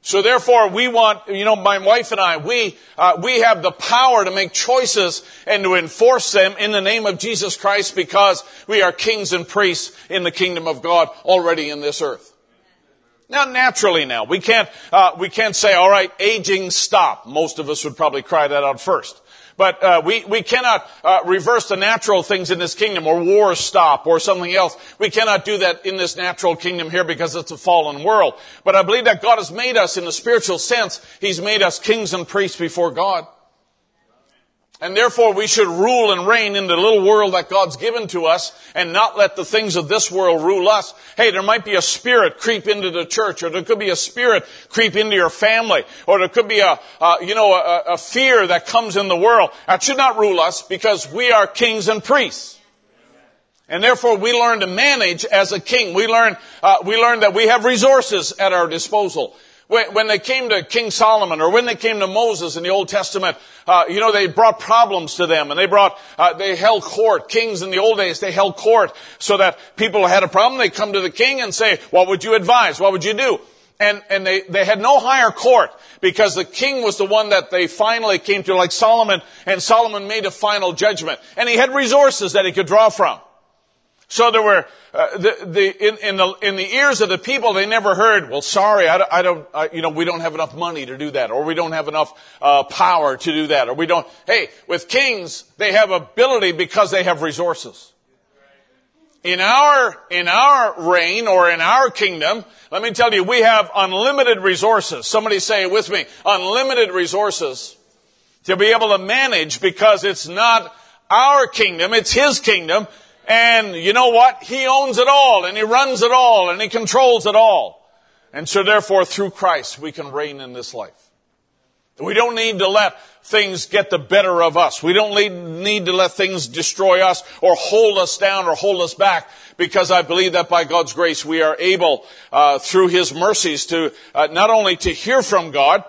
So therefore, we want, you know, my wife and I, we, uh, we have the power to make choices and to enforce them in the name of Jesus Christ because we are kings and priests in the kingdom of God already in this earth. Now, naturally now, we can't, uh, we can't say, all right, aging stop. Most of us would probably cry that out first. But uh, we, we cannot uh, reverse the natural things in this kingdom or wars stop or something else. We cannot do that in this natural kingdom here because it's a fallen world. But I believe that God has made us in the spiritual sense. He's made us kings and priests before God. And therefore we should rule and reign in the little world that God's given to us and not let the things of this world rule us. Hey, there might be a spirit creep into the church or there could be a spirit creep into your family or there could be a, uh, you know, a, a fear that comes in the world. That should not rule us because we are kings and priests. And therefore we learn to manage as a king. We learn, uh, we learn that we have resources at our disposal. When, they came to King Solomon or when they came to Moses in the Old Testament, uh, you know, they brought problems to them and they brought, uh, they held court. Kings in the old days, they held court so that people had a problem. They come to the king and say, what would you advise? What would you do? And, and they, they had no higher court because the king was the one that they finally came to like Solomon and Solomon made a final judgment and he had resources that he could draw from. So there were, uh, the, the, in, in, the, in the ears of the people, they never heard, well, sorry, I, I don't, I, you know, we don't have enough money to do that, or we don't have enough uh, power to do that, or we don't, hey, with kings, they have ability because they have resources. In our, in our reign or in our kingdom, let me tell you, we have unlimited resources. Somebody say it with me. Unlimited resources to be able to manage because it's not our kingdom, it's His kingdom, and you know what? He owns it all and he runs it all and he controls it all. And so therefore through Christ we can reign in this life. We don't need to let things get the better of us. We don't need to let things destroy us or hold us down or hold us back because I believe that by God's grace we are able, uh, through His mercies to, uh, not only to hear from God,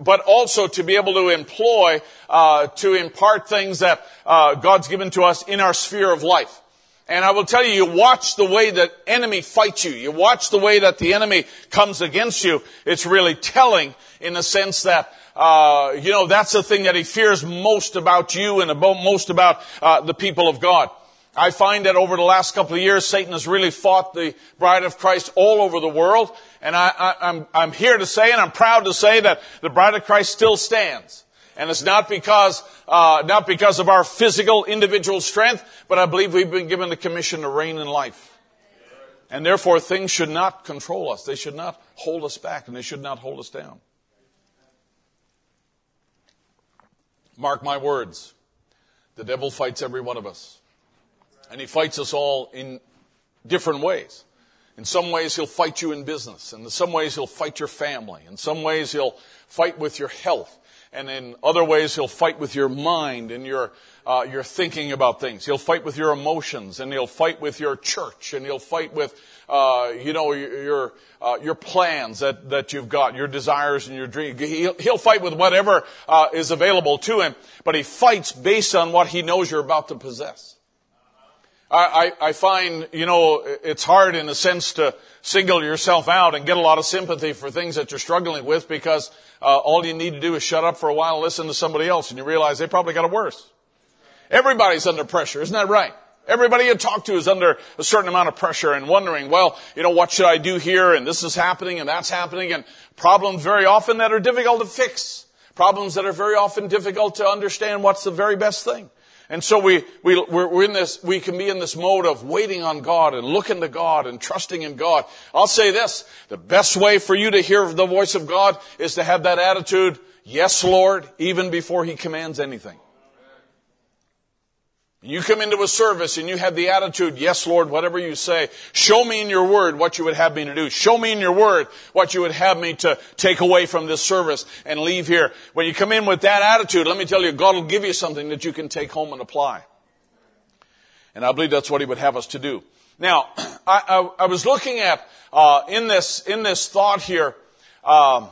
but also to be able to employ, uh, to impart things that, uh, God's given to us in our sphere of life. And I will tell you, you watch the way that enemy fights you. You watch the way that the enemy comes against you. It's really telling in the sense that, uh, you know, that's the thing that he fears most about you and about, most about uh, the people of God. I find that over the last couple of years, Satan has really fought the bride of Christ all over the world. And I, I'm here to say, and I'm proud to say that the bride of Christ still stands. And it's not because, uh, not because of our physical individual strength, but I believe we've been given the commission to reign in life. And therefore things should not control us. They should not hold us back and they should not hold us down. Mark my words. The devil fights every one of us. And he fights us all in different ways. In some ways, he'll fight you in business. In some ways, he'll fight your family. In some ways, he'll fight with your health and in other ways he'll fight with your mind and your uh, your thinking about things. He'll fight with your emotions, and he'll fight with your church, and he'll fight with uh, you know your uh, your plans that that you've got, your desires and your dreams. He'll, he'll fight with whatever uh, is available to him, but he fights based on what he knows you're about to possess. I, I, I find you know it's hard in a sense to single yourself out and get a lot of sympathy for things that you're struggling with because uh, all you need to do is shut up for a while and listen to somebody else and you realize they probably got it worse. Everybody's under pressure, isn't that right? Everybody you talk to is under a certain amount of pressure and wondering, well, you know, what should I do here? And this is happening and that's happening and problems very often that are difficult to fix. Problems that are very often difficult to understand what's the very best thing. And so we, we, we're in this, we can be in this mode of waiting on God and looking to God and trusting in God. I'll say this, the best way for you to hear the voice of God is to have that attitude, yes, Lord, even before He commands anything. You come into a service and you have the attitude, yes, Lord, whatever you say, show me in your word what you would have me to do. Show me in your word what you would have me to take away from this service and leave here. When you come in with that attitude, let me tell you, God will give you something that you can take home and apply. And I believe that's what he would have us to do. Now, I, I, I was looking at, uh, in this, in this thought here, um,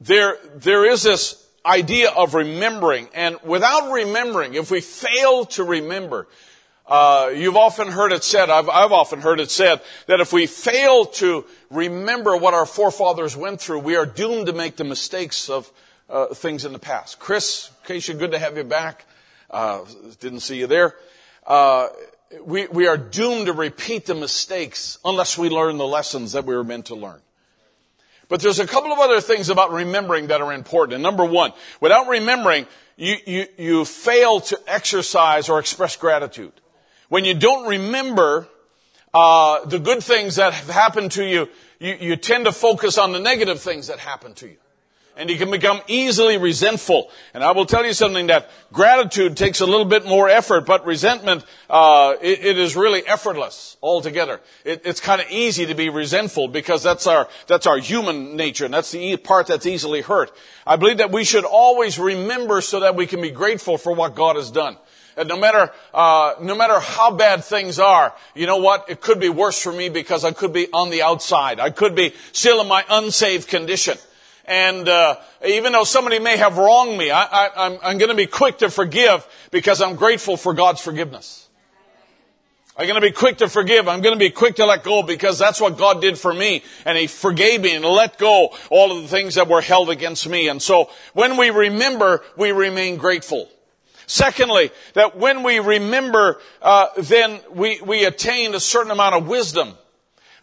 there, there is this idea of remembering. And without remembering, if we fail to remember, uh, you've often heard it said, I've, I've often heard it said, that if we fail to remember what our forefathers went through, we are doomed to make the mistakes of uh, things in the past. Chris, Keisha, good to have you back. Uh, didn't see you there. Uh, we, we are doomed to repeat the mistakes unless we learn the lessons that we were meant to learn. But there's a couple of other things about remembering that are important. And number one, without remembering, you, you, you fail to exercise or express gratitude. When you don't remember uh, the good things that have happened to you, you, you tend to focus on the negative things that happen to you and you can become easily resentful. And I will tell you something that gratitude takes a little bit more effort, but resentment, uh, it, it is really effortless altogether. It, it's kind of easy to be resentful because that's our that's our human nature, and that's the part that's easily hurt. I believe that we should always remember so that we can be grateful for what God has done. And no matter uh, no matter how bad things are, you know what? It could be worse for me because I could be on the outside. I could be still in my unsaved condition. And uh, even though somebody may have wronged me, I, am going to be quick to forgive because I'm grateful for God's forgiveness. I'm going to be quick to forgive. I'm going to be quick to let go because that's what God did for me. And He forgave me and let go all of the things that were held against me. And so when we remember, we remain grateful. Secondly, that when we remember, uh, then we, we attain a certain amount of wisdom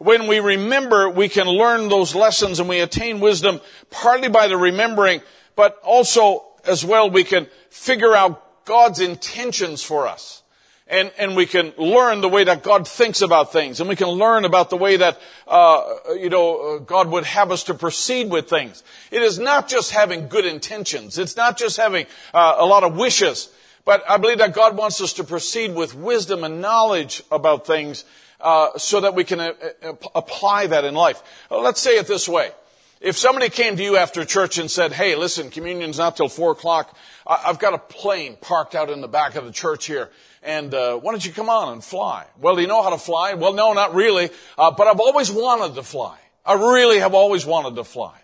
when we remember, we can learn those lessons and we attain wisdom partly by the remembering, but also as well we can figure out God's intentions for us. And, and we can learn the way that God thinks about things, and we can learn about the way that uh, you know uh, God would have us to proceed with things. It is not just having good intentions; it's not just having uh, a lot of wishes. But I believe that God wants us to proceed with wisdom and knowledge about things uh, so that we can uh, uh, apply that in life. let's say it this way. If somebody came to you after church and said, hey, listen, communion's not till four o'clock. I've got a plane parked out in the back of the church here. And uh, why don't you come on and fly? Well, do you know how to fly? Well, no, not really. Uh, but I've always wanted to fly. I really have always wanted to fly.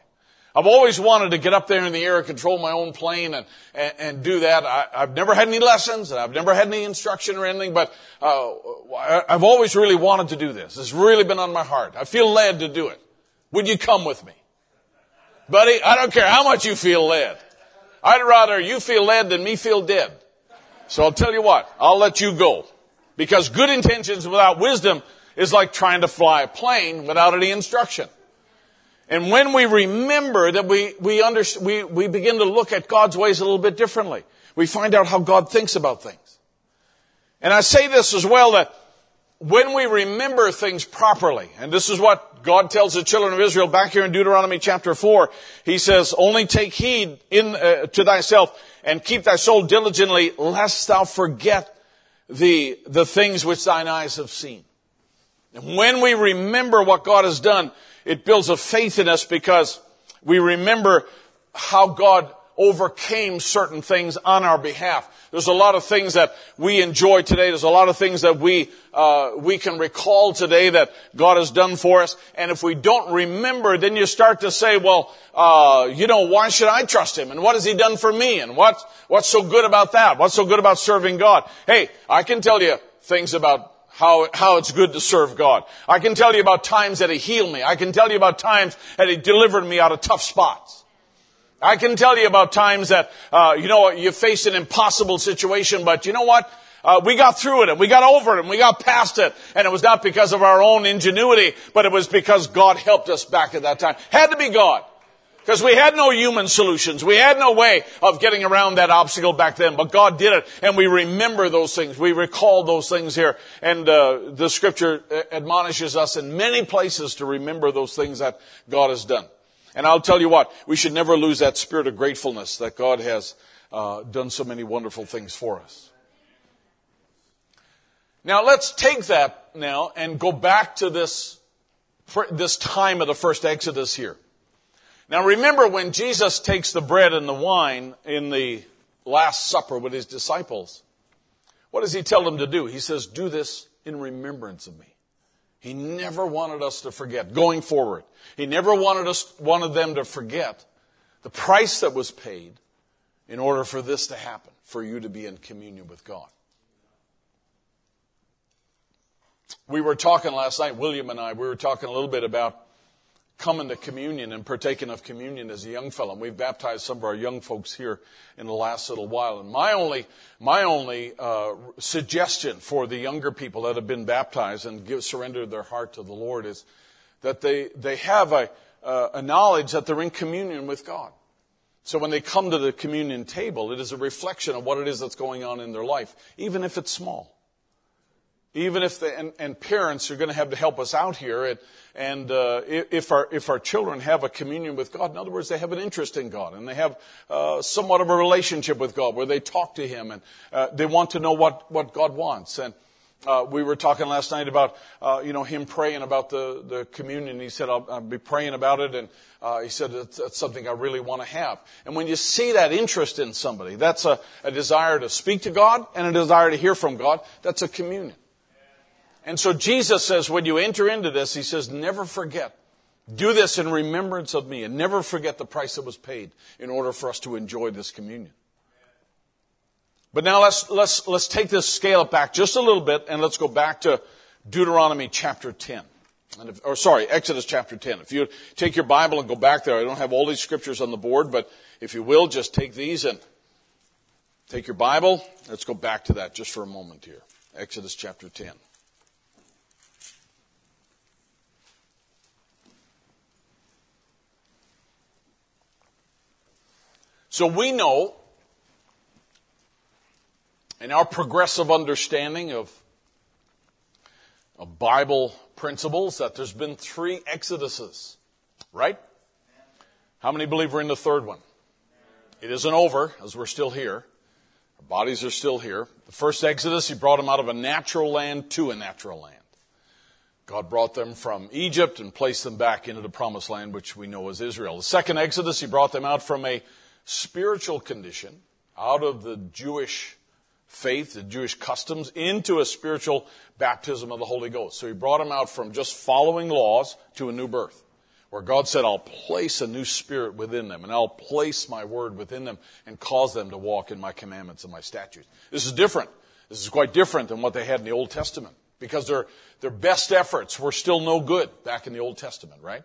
I've always wanted to get up there in the air and control my own plane and, and, and do that. I, have never had any lessons and I've never had any instruction or anything, but uh, I've always really wanted to do this. It's really been on my heart. I feel led to do it. Would you come with me? Buddy, I don't care how much you feel led. I'd rather you feel led than me feel dead. So I'll tell you what, I'll let you go. Because good intentions without wisdom is like trying to fly a plane without any instruction. And when we remember that we, we, under, we, we begin to look at God's ways a little bit differently. We find out how God thinks about things. And I say this as well that when we remember things properly, and this is what God tells the children of Israel back here in Deuteronomy chapter 4, He says, only take heed in, uh, to thyself and keep thy soul diligently lest thou forget the, the things which thine eyes have seen. And when we remember what God has done, it builds a faith in us because we remember how God overcame certain things on our behalf. There's a lot of things that we enjoy today. There's a lot of things that we uh, we can recall today that God has done for us. And if we don't remember, then you start to say, "Well, uh, you know, why should I trust Him? And what has He done for me? And what what's so good about that? What's so good about serving God?" Hey, I can tell you things about how, how it's good to serve God. I can tell you about times that He healed me. I can tell you about times that He delivered me out of tough spots. I can tell you about times that, uh, you know, you faced an impossible situation, but you know what? Uh, we got through it and we got over it and we got past it. And it was not because of our own ingenuity, but it was because God helped us back at that time. Had to be God. Because we had no human solutions. We had no way of getting around that obstacle back then, but God did it, and we remember those things. We recall those things here, and uh, the Scripture admonishes us in many places to remember those things that God has done. And I'll tell you what, we should never lose that spirit of gratefulness that God has uh, done so many wonderful things for us. Now let's take that now and go back to this, this time of the first Exodus here. Now remember when Jesus takes the bread and the wine in the Last Supper with his disciples, what does he tell them to do? He says, do this in remembrance of me. He never wanted us to forget going forward. He never wanted us, wanted them to forget the price that was paid in order for this to happen, for you to be in communion with God. We were talking last night, William and I, we were talking a little bit about coming to communion and partaking of communion as a young fellow. And we've baptized some of our young folks here in the last little while. And my only, my only uh, suggestion for the younger people that have been baptized and give, surrendered their heart to the Lord is that they, they have a, uh, a knowledge that they're in communion with God. So when they come to the communion table, it is a reflection of what it is that's going on in their life, even if it's small. Even if the, and, and parents are going to have to help us out here. And, and uh, if, our, if our children have a communion with God, in other words, they have an interest in God and they have uh, somewhat of a relationship with God where they talk to Him and uh, they want to know what, what God wants. And uh, we were talking last night about, uh, you know, him praying about the, the communion. He said, I'll, I'll be praying about it. And uh, he said, that's, that's, something I really want to have. And when you see that interest in somebody, that's a, a desire to speak to God and a desire to hear from God. That's a communion. And so Jesus says, when you enter into this, he says, never forget. Do this in remembrance of me and never forget the price that was paid in order for us to enjoy this communion. But now let's, let's, let's take this scale back just a little bit and let's go back to Deuteronomy chapter 10. If, or sorry, Exodus chapter 10. If you take your Bible and go back there, I don't have all these scriptures on the board, but if you will, just take these and take your Bible. Let's go back to that just for a moment here. Exodus chapter 10. So we know, in our progressive understanding of, of Bible principles, that there's been three exoduses, right? How many believe we're in the third one? It isn't over, as we're still here. Our bodies are still here. The first exodus, he brought them out of a natural land to a natural land. God brought them from Egypt and placed them back into the promised land, which we know as Israel. The second Exodus, he brought them out from a spiritual condition, out of the Jewish faith, the Jewish customs, into a spiritual baptism of the Holy Ghost. So he brought them out from just following laws to a new birth, where God said, I'll place a new spirit within them, and I'll place my word within them and cause them to walk in my commandments and my statutes. This is different. This is quite different than what they had in the Old Testament because their, their best efforts were still no good back in the Old Testament, right?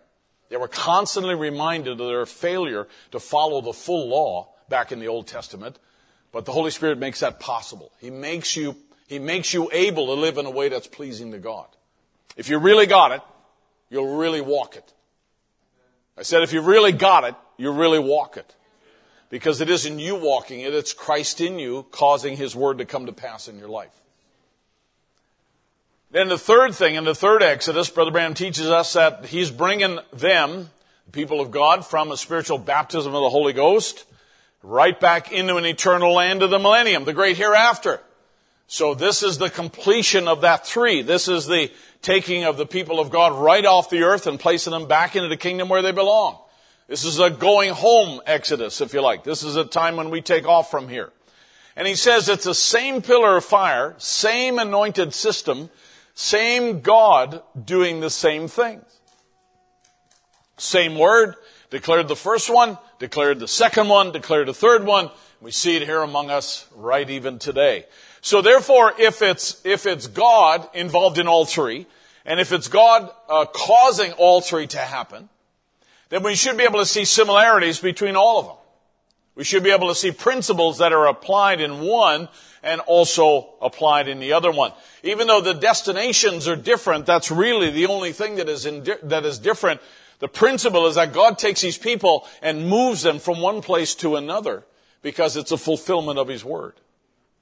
They were constantly reminded of their failure to follow the full law back in the Old Testament. But the Holy Spirit makes that possible. He makes you, He makes you able to live in a way that's pleasing to God. If you really got it, you'll really walk it. I said if you really got it, you really walk it. Because it isn't you walking it, it's Christ in you causing His Word to come to pass in your life. Then the third thing in the third Exodus, Brother Branham teaches us that he's bringing them, the people of God, from a spiritual baptism of the Holy Ghost, right back into an eternal land of the millennium, the great hereafter. So this is the completion of that three. This is the taking of the people of God right off the earth and placing them back into the kingdom where they belong. This is a going home exodus, if you like. This is a time when we take off from here. And he says it's the same pillar of fire, same anointed system, same God doing the same things. Same word, declared the first one, declared the second one, declared the third one. We see it here among us right even today. So therefore, if it's, if it's God involved in all three, and if it's God uh, causing all three to happen, then we should be able to see similarities between all of them. We should be able to see principles that are applied in one and also applied in the other one. Even though the destinations are different, that's really the only thing that is, in, that is different. The principle is that God takes these people and moves them from one place to another because it's a fulfillment of His Word.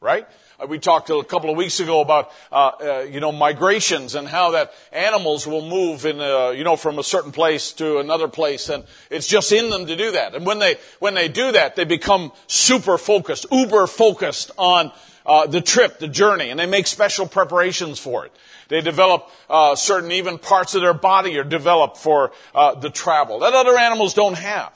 Right? Uh, we talked a couple of weeks ago about, uh, uh, you know, migrations and how that animals will move in, uh, you know, from a certain place to another place, and it's just in them to do that. And when they when they do that, they become super focused, uber focused on uh, the trip, the journey, and they make special preparations for it. They develop uh, certain even parts of their body are developed for the travel that other animals don't have.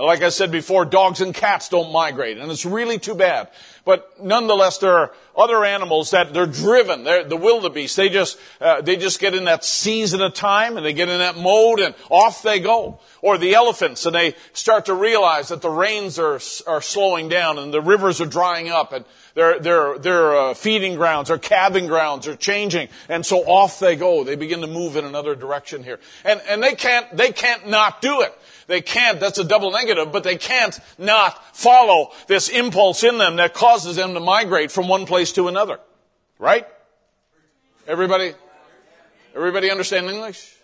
Like I said before, dogs and cats don't migrate, and it's really too bad. But nonetheless, there are other animals that they're driven. They're the wildebeest. They just uh, they just get in that season of time, and they get in that mode, and off they go. Or the elephants, and they start to realize that the rains are are slowing down, and the rivers are drying up, and their their their uh, feeding grounds, their calving grounds are changing, and so off they go. They begin to move in another direction here, and and they can't they can't not do it. They can't, that's a double negative, but they can't not follow this impulse in them that causes them to migrate from one place to another. Right? Everybody, everybody understand English?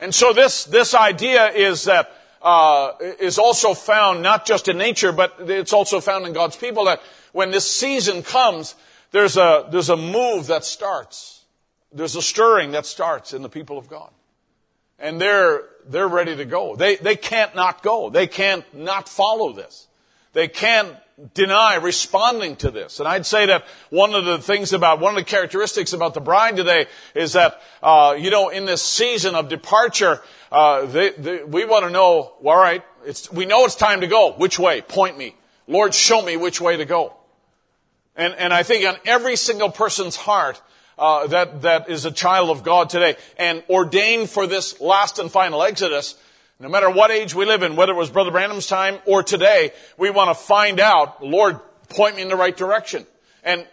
And so this, this idea is that, uh, is also found not just in nature, but it's also found in God's people that when this season comes, there's a, there's a move that starts. There's a stirring that starts in the people of God. And they're, they're ready to go. They, they can't not go. They can't not follow this. They can't deny responding to this. And I'd say that one of the things about, one of the characteristics about the bride today is that, uh, you know, in this season of departure, uh, they, they, we want to know, all right, we know it's time to go. Which way? Point me. Lord, show me which way to go. And, and I think on every single person's heart, uh, that, that is a child of God today and ordained for this last and final Exodus, no matter what age we live in, whether it was Brother Branham's time or today, we want to find out, Lord, point me in the right direction. And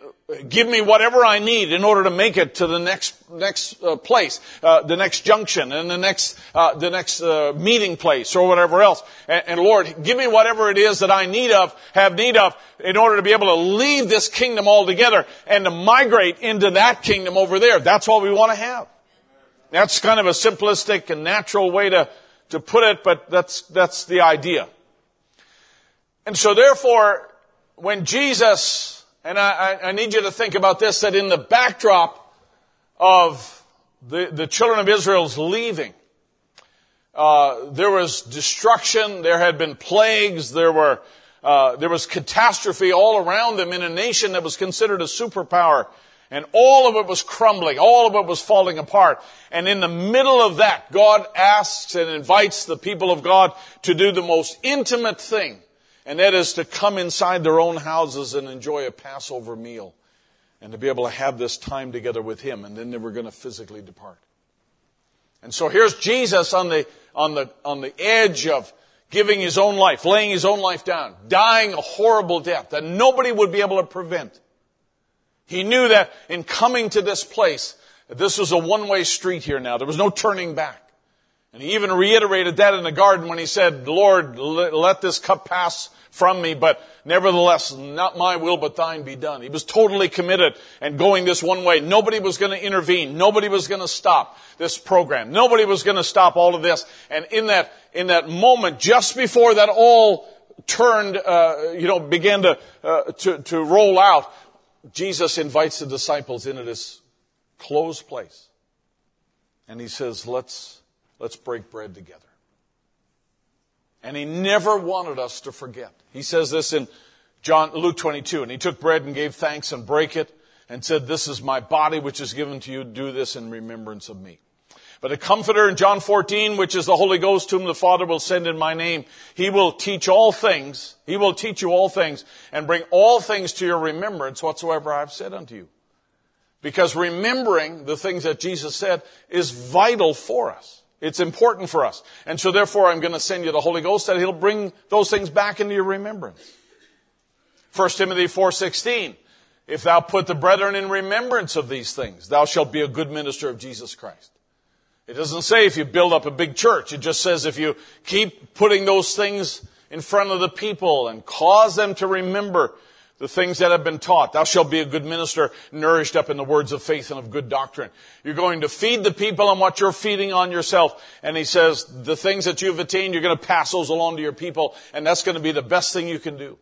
give me whatever I need in order to make it to the next next uh, place, uh, the next junction, and the next uh, the next uh, meeting place, or whatever else. And, and, Lord, give me whatever it is that I need of, have need of, in order to be able to leave this kingdom altogether and to migrate into that kingdom over there. That's all we want to have. That's kind of a simplistic and natural way to to put it, but that's that's the idea. And so, therefore, when Jesus and I, I, need you to think about this, that in the backdrop of the, the children of Israel's leaving, uh, there was destruction, there had been plagues, there were, uh, there was catastrophe all around them in a nation that was considered a superpower And all of it was crumbling. All of it was falling apart. And in the middle of that, God asks and invites the people of God to do the most intimate thing. And that is to come inside their own houses and enjoy a Passover meal. And to be able to have this time together with Him. And then they were going to physically depart. And so here's Jesus on the, on the, on the edge of giving His own life, laying His own life down, dying a horrible death that nobody would be able to prevent. He knew that in coming to this place, this was a one-way street here now. There was no turning back. And he even reiterated that in the garden when he said, Lord, let this cup pass from me, but nevertheless, not my will, but thine be done. He was totally committed and going this one way. Nobody was going to intervene. Nobody was going to stop this program. Nobody was going to stop all of this. And in that, in that moment, just before that all turned, uh, you know, began to, uh, to, to roll out, Jesus invites the disciples into this closed place. And he says, let's, let's break bread together. And he never wanted us to forget. He says this in John, Luke 22, and he took bread and gave thanks and brake it and said, this is my body which is given to you. Do this in remembrance of me. But a comforter in John 14, which is the Holy Ghost whom the Father will send in my name, he will teach all things. He will teach you all things and bring all things to your remembrance whatsoever I have said unto you. Because remembering the things that Jesus said is vital for us. It's important for us. And so therefore I'm going to send you the Holy Ghost that he'll bring those things back into your remembrance. 1 Timothy 4:16 If thou put the brethren in remembrance of these things, thou shalt be a good minister of Jesus Christ. It doesn't say if you build up a big church. It just says if you keep putting those things in front of the people and cause them to remember the things that have been taught. Thou shalt be a good minister, nourished up in the words of faith and of good doctrine. You're going to feed the people on what you're feeding on yourself. And he says, the things that you've attained, you're going to pass those along to your people, and that's going to be the best thing you can do.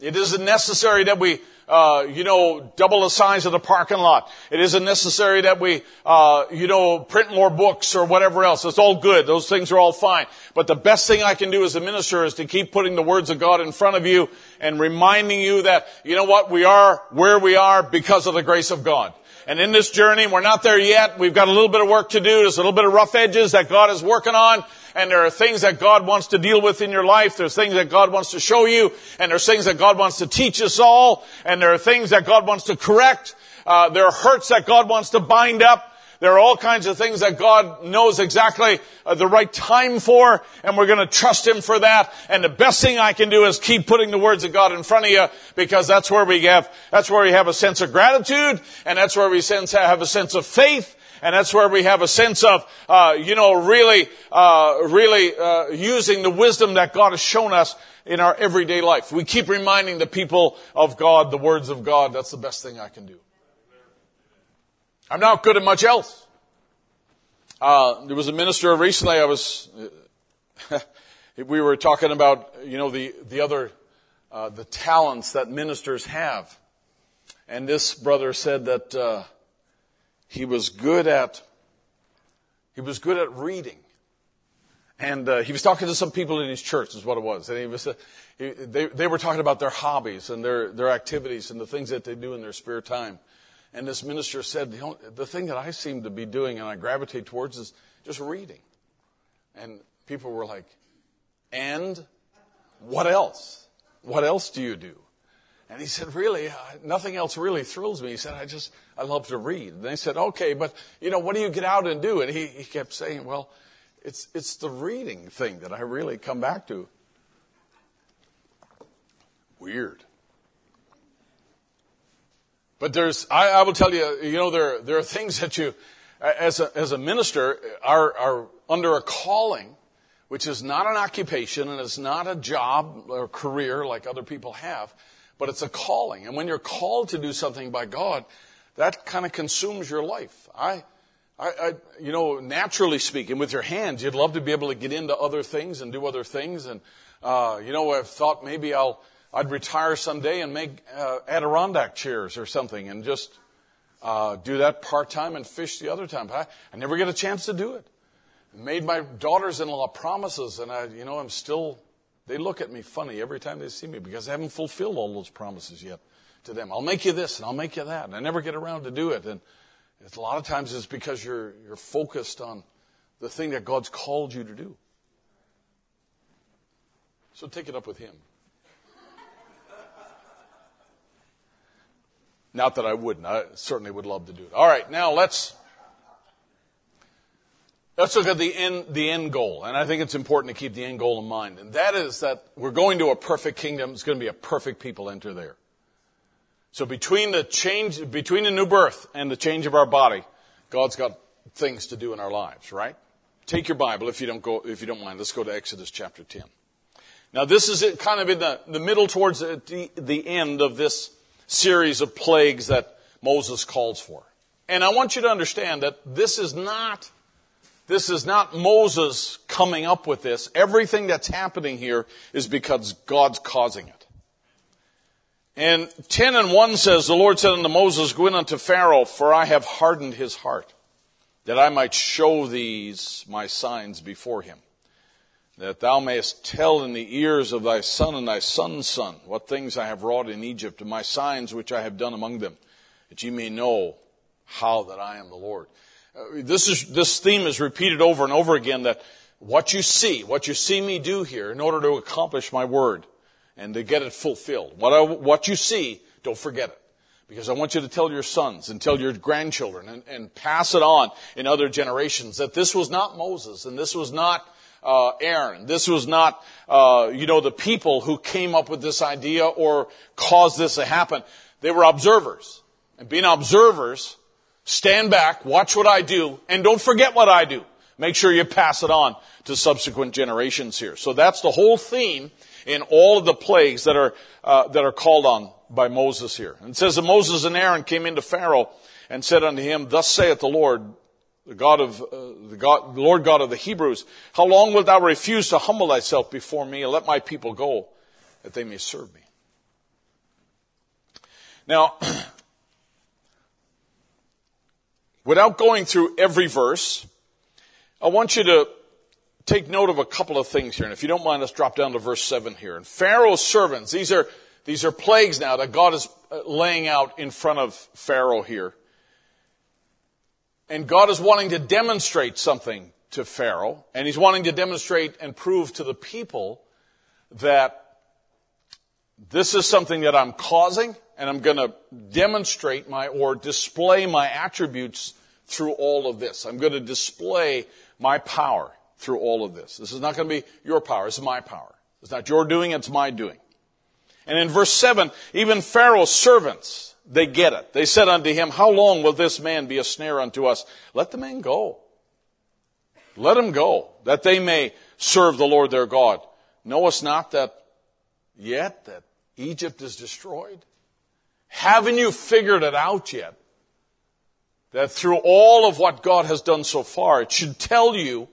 It isn't necessary that we, uh, you know, double the size of the parking lot. It isn't necessary that we, uh, you know, print more books or whatever else. It's all good. Those things are all fine. But the best thing I can do as a minister is to keep putting the words of God in front of you and reminding you that, you know what, we are where we are because of the grace of God. And in this journey, we're not there yet. We've got a little bit of work to do. There's a little bit of rough edges that God is working on. And there are things that God wants to deal with in your life. There's things that God wants to show you. And there's things that God wants to teach us all. And there are things that God wants to correct. Uh, there are hurts that God wants to bind up. There are all kinds of things that God knows exactly uh, the right time for, and we're going to trust Him for that. And the best thing I can do is keep putting the words of God in front of you, because that's where we have, that's where we have a sense of gratitude, and that's where we sense, have a sense of faith, and that's where we have a sense of, uh, you know, really, uh, really uh, using the wisdom that God has shown us in our everyday life. We keep reminding the people of God the words of God. That's the best thing I can do. I'm not good at much else. Uh, there was a minister recently. I was. we were talking about you know the the other uh, the talents that ministers have, and this brother said that uh, he was good at he was good at reading. And uh, he was talking to some people in his church, is what it was. And he was, uh, he, they, they were talking about their hobbies and their, their activities and the things that they do in their spare time. And this minister said, the, only, the thing that I seem to be doing and I gravitate towards is just reading. And people were like, and what else? What else do you do? And he said, really, uh, nothing else really thrills me. He said, I just, I love to read. And they said, okay, but you know, what do you get out and do? And he, he kept saying, well, it's, it's the reading thing that I really come back to. Weird. But there's, I, I, will tell you, you know, there, there are things that you, as a, as a minister, are, are under a calling, which is not an occupation and it's not a job or career like other people have, but it's a calling. And when you're called to do something by God, that kind of consumes your life. I, I, I, you know, naturally speaking, with your hands, you'd love to be able to get into other things and do other things. And, uh, you know, I've thought maybe I'll, I'd retire someday and make uh, Adirondack chairs or something and just uh, do that part time and fish the other time. I, I never get a chance to do it. Made my daughters-in-law promises, and I, you know, I'm still. They look at me funny every time they see me because I haven't fulfilled all those promises yet to them. I'll make you this and I'll make you that. And I never get around to do it. And a lot of times it's because you're, you're focused on the thing that God's called you to do. So take it up with Him. Not that I wouldn't. I certainly would love to do it. All right, now let's let's look at the end the end goal. And I think it's important to keep the end goal in mind. And that is that we're going to a perfect kingdom. It's going to be a perfect people enter there. So between the change between the new birth and the change of our body, God's got things to do in our lives, right? Take your Bible if you don't go if you don't mind. Let's go to Exodus chapter 10. Now this is kind of in the, the middle towards the, the end of this series of plagues that Moses calls for. And I want you to understand that this is not, this is not Moses coming up with this. Everything that's happening here is because God's causing it. And 10 and 1 says, The Lord said unto Moses, Go in unto Pharaoh, for I have hardened his heart, that I might show these my signs before him that thou mayest tell in the ears of thy son and thy son's son what things I have wrought in Egypt and my signs which I have done among them, that ye may know how that I am the Lord. Uh, this is, this theme is repeated over and over again that what you see, what you see me do here in order to accomplish my word and to get it fulfilled. What, I, what you see, don't forget it. Because I want you to tell your sons and tell your grandchildren and, and pass it on in other generations that this was not Moses and this was not uh, Aaron. This was not, uh, you know, the people who came up with this idea or caused this to happen. They were observers. And being observers, stand back, watch what I do, and don't forget what I do. Make sure you pass it on to subsequent generations here. So that's the whole theme in all of the plagues that are uh, that are called on by Moses here. And it says that Moses and Aaron came into Pharaoh and said unto him, Thus saith the Lord, the God of uh, the, God, Lord God of the Hebrews, how long wilt thou refuse to humble thyself before me and let my people go, that they may serve me? Now, without going through every verse, I want you to take note of a couple of things here. And if you don't mind, let's drop down to verse 7 here. And Pharaoh's servants, these are, these are plagues now that God is uh, laying out in front of Pharaoh here. And God is wanting to demonstrate something to Pharaoh, and he's wanting to demonstrate and prove to the people that this is something that I'm causing, and I'm going to demonstrate my or display my attributes through all of this. I'm going to display my power through all of this. This is not going to be your power, is my power. It's not your doing, it's my doing. And in verse 7, even Pharaoh's servants, they get it. They said unto him, How long will this man be a snare unto us? Let the man go. Let him go, that they may serve the Lord their God. Knowest not that yet that Egypt is destroyed? Haven't you figured it out yet? That through all of what God has done so far, it should tell you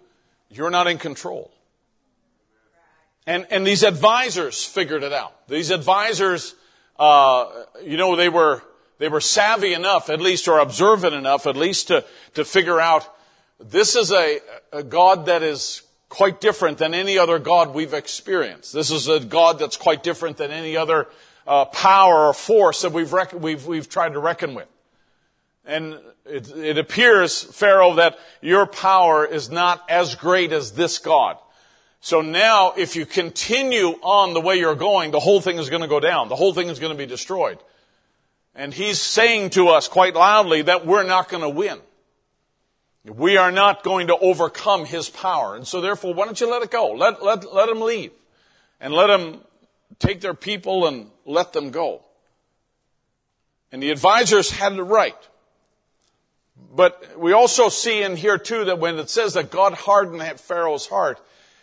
you're not in control. And, and these advisors figured it out. These advisors uh, you know, they were, they were savvy enough, at least, or observant enough, at least to, to figure out this is a, a God that is quite different than any other God we've experienced. This is a God that's quite different than any other uh, power or force that we've, we've, we've tried to reckon with. And it, it appears, Pharaoh, that your power is not as great as this God. So now, if you continue on the way you're going, the whole thing is going to go down. The whole thing is going to be destroyed. And he's saying to us quite loudly that we're not going to win. We are not going to overcome his power. And so therefore, why don't you let it go? Let, let, let them leave. And let them take their people and let them go. And the advisors had it right. But we also see in here too that when it says that God hardened Pharaoh's heart,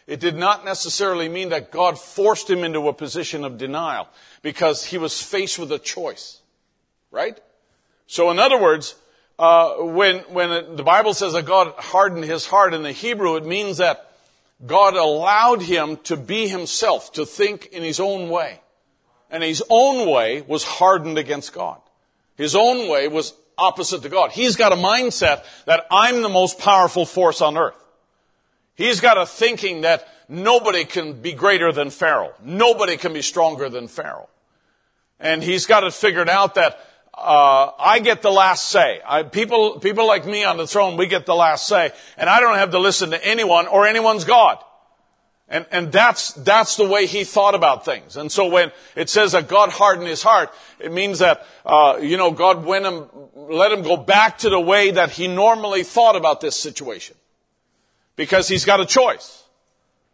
it did not necessarily mean that God forced him into a position of denial because he was faced with a choice. Right? So in other words, uh, when, when the Bible says that God hardened his heart in the Hebrew, it means that God allowed him to be himself, to think in his own way. And his own way was hardened against God. His own way was opposite to God. He's got a mindset that I'm the most powerful force on earth. He's got a thinking that nobody can be greater than Pharaoh. Nobody can be stronger than Pharaoh. And he's got it figured out that uh, I get the last say. I, people, people like me on the throne, we get the last say, and I don't have to listen to anyone or anyone's God. And, and that's, that's the way he thought about things. And so when it says that God hardened his heart, it means that, uh, you know, God went him, let him go back to the way that he normally thought about this situation. Because he's got a choice.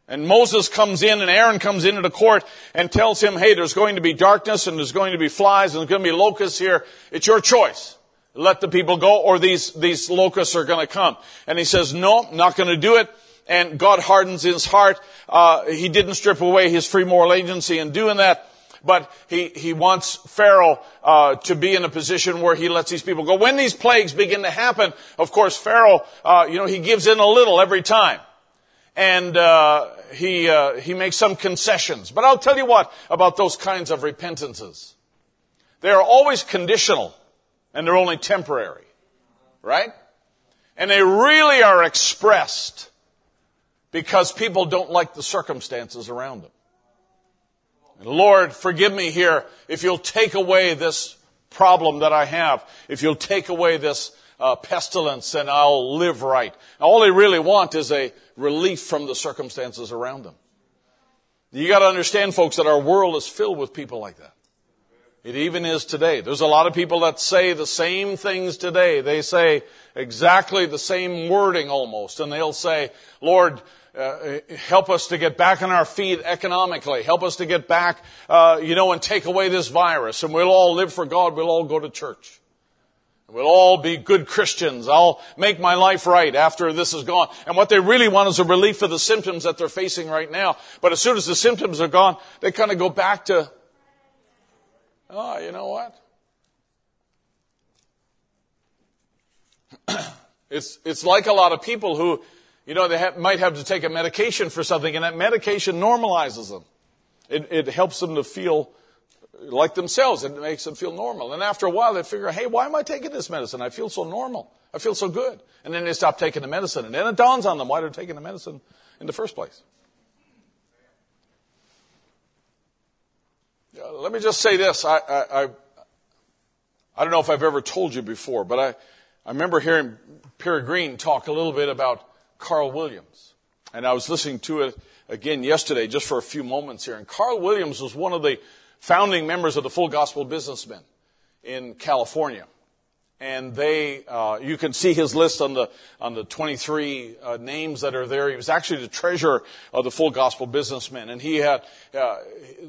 And Moses comes in and Aaron comes into the court and tells him, hey, there's going to be darkness and there's going to be flies and there's going to be locusts here. It's your choice. Let the people go or these, these locusts are going to come. And he says, no, not going to do it and God hardens his heart. Uh, he didn't strip away his free moral agency in doing that, but he, he wants Pharaoh uh, to be in a position where he lets these people go. When these plagues begin to happen, of course, Pharaoh, uh, you know, he gives in a little every time. And uh, he, uh, he makes some concessions. But I'll tell you what about those kinds of repentances. They are always conditional, and they're only temporary. Right? And they really are expressed because people don't like the circumstances around them. And Lord, forgive me here if you'll take away this problem that I have, if you'll take away this uh, pestilence, and I'll live right. All they really want is a relief from the circumstances around them. You got to understand, folks, that our world is filled with people like that. It even is today. There's a lot of people that say the same things today. They say exactly the same wording almost, and they'll say, Lord, uh, help us to get back on our feet economically. Help us to get back, uh, you know, and take away this virus. And we'll all live for God. We'll all go to church. We'll all be good Christians. I'll make my life right after this is gone. And what they really want is a relief for the symptoms that they're facing right now. But as soon as the symptoms are gone, they kind of go back to, oh, you know what? it's, it's like a lot of people who, you know, they might have to take a medication for something, and that medication normalizes them. It, it helps them to feel like themselves. It makes them feel normal. And after a while, they figure, hey, why am I taking this medicine? I feel so normal. I feel so good. And then they stop taking the medicine. And then it dawns on them why they're taking the medicine in the first place. Let me just say this. I, I, I, I don't know if I've ever told you before, but I, I remember hearing Pearry Green talk a little bit about Carl Williams. And I was listening to it again yesterday just for a few moments here. And Carl Williams was one of the founding members of the Full Gospel Businessmen in California and they uh, you can see his list on the on the 23 uh, names that are there. He was actually the treasurer of the full gospel businessmen. And he had uh,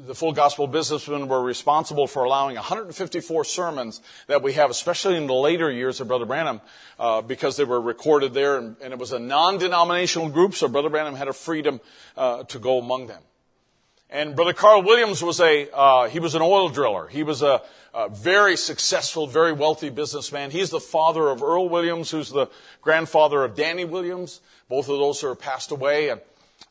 the full gospel businessmen were responsible for allowing 154 sermons that we have especially in the later years of brother branham uh, because they were recorded there. And, and, it was a non-denominational group so brother branham had a freedom uh, to go among them and brother carl williams was a uh, he was an oil driller he was a a very successful, very wealthy businessman. He's the father of Earl Williams, who's the grandfather of Danny Williams. Both of those are passed away. And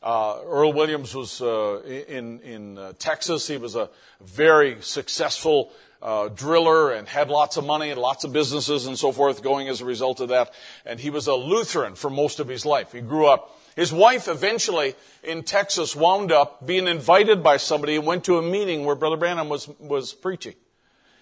uh, Earl Williams was uh, in in uh, Texas. He was a very successful uh, driller and had lots of money and lots of businesses and so forth going as a result of that. And he was a Lutheran for most of his life. He grew up. His wife eventually in Texas wound up being invited by somebody and went to a meeting where Brother Branham was was preaching.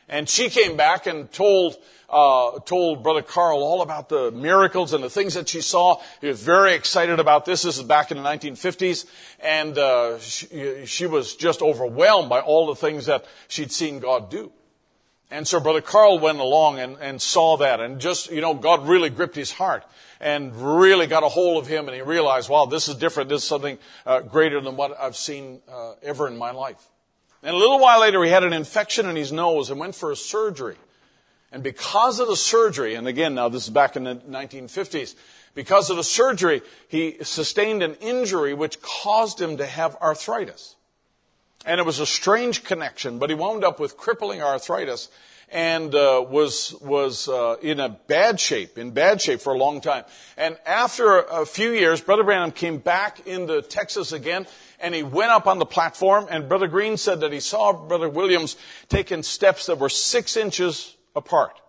And she came back and told, uh, told Brother Carl all about the miracles and the things that she saw. He was very excited about this. This is back in the 1950s. And uh, she, she was just overwhelmed by all the things that she'd seen God do. And so Brother Carl went along and, and saw that and just, you know, God really gripped his heart and really got a hold of him and he realized, wow, this is different. This is something uh, greater than what I've seen uh, ever in my life. And a little while later, he had an infection in his nose and went for a surgery. And because of the surgery, and again, now this is back in the 1950s, because of the surgery, he sustained an injury which caused him to have arthritis. And it was a strange connection, but he wound up with crippling arthritis and uh, was was uh, in a bad shape, in bad shape for a long time. And after a few years, Brother Branham came back into Texas again, and he went up on the platform. And Brother Green said that he saw Brother Williams taking steps that were six inches apart.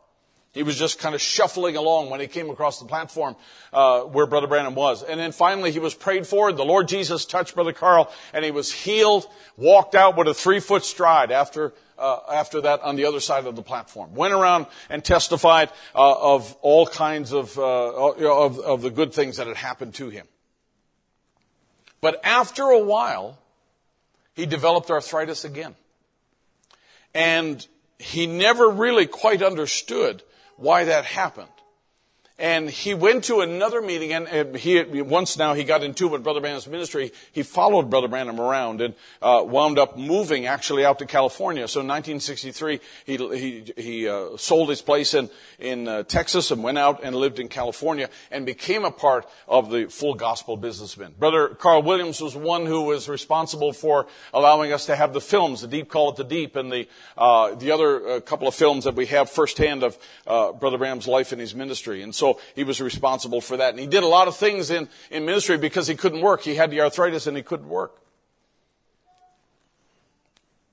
He was just kind of shuffling along when he came across the platform uh, where Brother Branham was. And then finally he was prayed for. The Lord Jesus touched Brother Carl and he was healed, walked out with a three foot stride after, uh, after that on the other side of the platform. Went around and testified uh, of all kinds of, uh, of, of the good things that had happened to him. But after a while, he developed arthritis again. And he never really quite understood why that happened. And he went to another meeting, and he once now he got into with Brother Branham's ministry. He followed Brother Branham around and uh, wound up moving actually out to California. So in 1963, he he, he uh, sold his place in in uh, Texas and went out and lived in California and became a part of the full gospel businessmen. Brother Carl Williams was one who was responsible for allowing us to have the films, the Deep Call It the Deep, and the uh, the other uh, couple of films that we have firsthand of uh, Brother Branham's life and his ministry. And so so he was responsible for that. And he did a lot of things in, in ministry because he couldn't work. He had the arthritis and he couldn't work.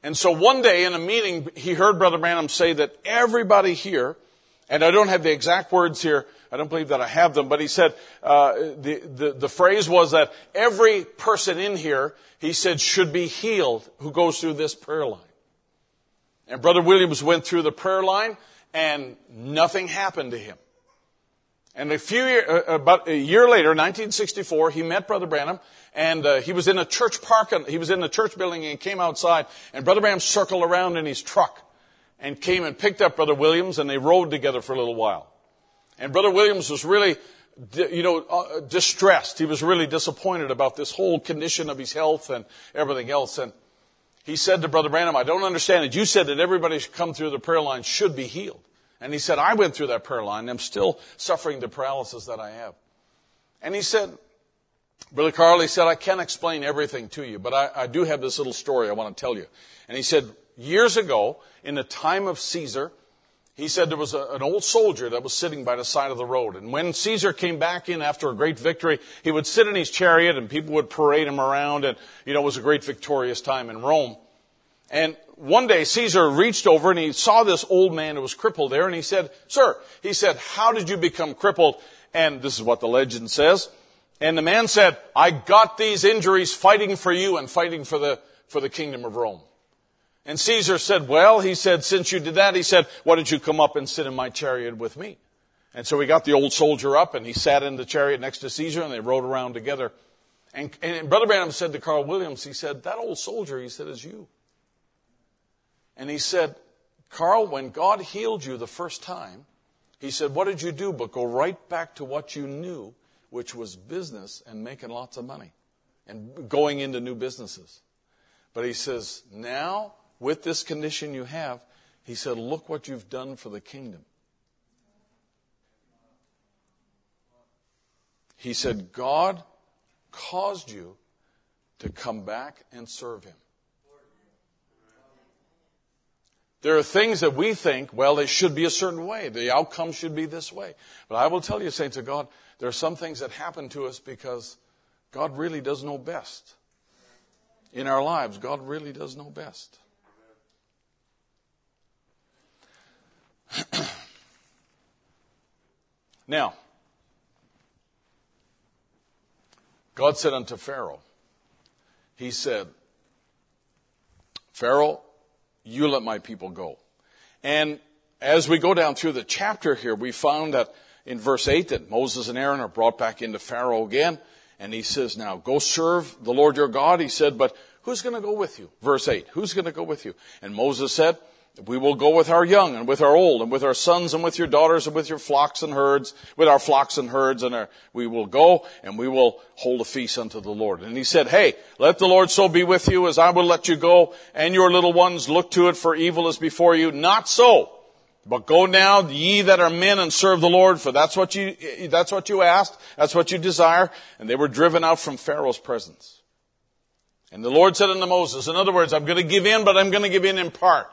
And so one day in a meeting, he heard Brother Branham say that everybody here, and I don't have the exact words here, I don't believe that I have them, but he said, uh, the, the, the phrase was that every person in here, he said, should be healed who goes through this prayer line. And Brother Williams went through the prayer line and nothing happened to him. And a few year, uh, about a year later, 1964, he met Brother Branham, and uh, he was in a church park. He was in the church building, and came outside, and Brother Branham circled around in his truck, and came and picked up Brother Williams, and they rode together for a little while. And Brother Williams was really, you know, uh, distressed. He was really disappointed about this whole condition of his health and everything else. And he said to Brother Branham, "I don't understand it. You said that everybody should come through the prayer line should be healed." And he said, I went through that prayer line. I'm still suffering the paralysis that I have. And he said, Brother he said, I can't explain everything to you, but I, I do have this little story I want to tell you. And he said, years ago, in the time of Caesar, he said there was a, an old soldier that was sitting by the side of the road. And when Caesar came back in after a great victory, he would sit in his chariot and people would parade him around. And, you know, it was a great victorious time in Rome. And one day Caesar reached over and he saw this old man who was crippled there and he said, Sir, he said, how did you become crippled? And this is what the legend says. And the man said, I got these injuries fighting for you and fighting for the, for the kingdom of Rome. And Caesar said, well, he said, since you did that, he said, why don't you come up and sit in my chariot with me? And so he got the old soldier up and he sat in the chariot next to Caesar and they rode around together. And, and Brother Branham said to Carl Williams, he said, that old soldier, he said, is you. And he said, Carl, when God healed you the first time, he said, What did you do? But go right back to what you knew, which was business and making lots of money and going into new businesses. But he says, Now, with this condition you have, he said, Look what you've done for the kingdom. He said, God caused you to come back and serve him. There are things that we think, well, they should be a certain way. The outcome should be this way. But I will tell you, saints of God, there are some things that happen to us because God really does know best. In our lives, God really does know best. now, God said unto Pharaoh, He said, Pharaoh, you let my people go. And as we go down through the chapter here, we found that in verse 8 that Moses and Aaron are brought back into Pharaoh again. And he says, now go serve the Lord your God. He said, but who's going to go with you? Verse 8, who's going to go with you? And Moses said, we will go with our young and with our old and with our sons and with your daughters and with your flocks and herds, with our flocks and herds and our, we will go and we will hold a feast unto the Lord. And he said, Hey, let the Lord so be with you as I will let you go and your little ones look to it for evil is before you. Not so. But go now, ye that are men, and serve the Lord, for that's what you, that's what you asked, that's what you desire. And they were driven out from Pharaoh's presence. And the Lord said unto Moses, in other words, I'm going to give in, but I'm going to give in in part.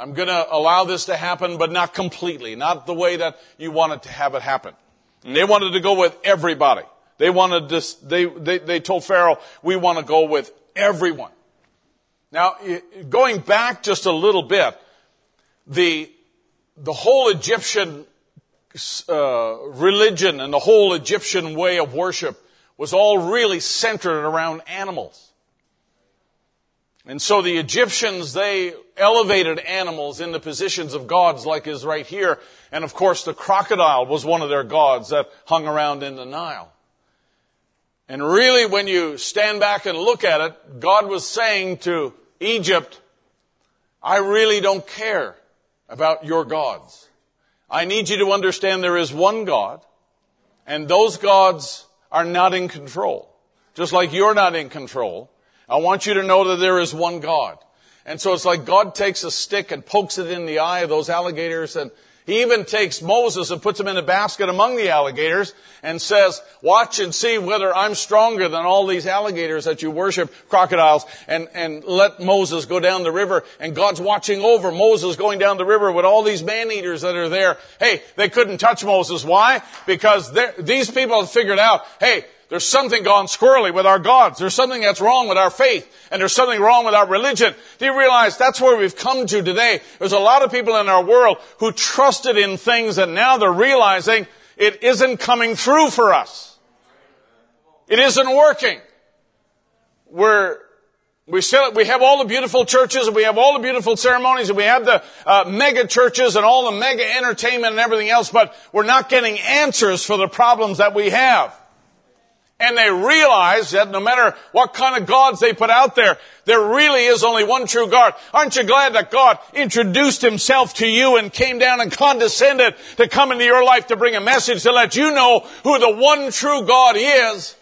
I'm going to allow this to happen, but not completely, not the way that you wanted to have it happen. And they wanted to go with everybody. They wanted this, they, they, they told Pharaoh, we want to go with everyone. Now, going back just a little bit, the, the whole Egyptian uh, religion and the whole Egyptian way of worship was all really centered around animals. And so the Egyptians, they elevated animals into positions of gods like is right here. And of course the crocodile was one of their gods that hung around in the Nile. And really when you stand back and look at it, God was saying to Egypt, I really don't care about your gods. I need you to understand there is one God, and those gods are not in control. Just like you're not in control. I want you to know that there is one God. And so it's like God takes a stick and pokes it in the eye of those alligators and he even takes Moses and puts him in a basket among the alligators and says, watch and see whether I'm stronger than all these alligators that you worship, crocodiles, and, and let Moses go down the river. And God's watching over Moses going down the river with all these man-eaters that are there. Hey, they couldn't touch Moses. Why? Because these people have figured out, hey, there's something gone squirrely with our gods. There's something that's wrong with our faith. And there's something wrong with our religion. Do you realize that's where we've come to today? There's a lot of people in our world who trusted in things and now they're realizing it isn't coming through for us. It isn't working. We're, we still, we have all the beautiful churches and we have all the beautiful ceremonies and we have the uh, mega churches and all the mega entertainment and everything else, but we're not getting answers for the problems that we have. And they realize that no matter what kind of gods they put out there, there really is only one true God. Aren't you glad that God introduced himself to you and came down and condescended to come into your life to bring a message to let you know who the one true God is?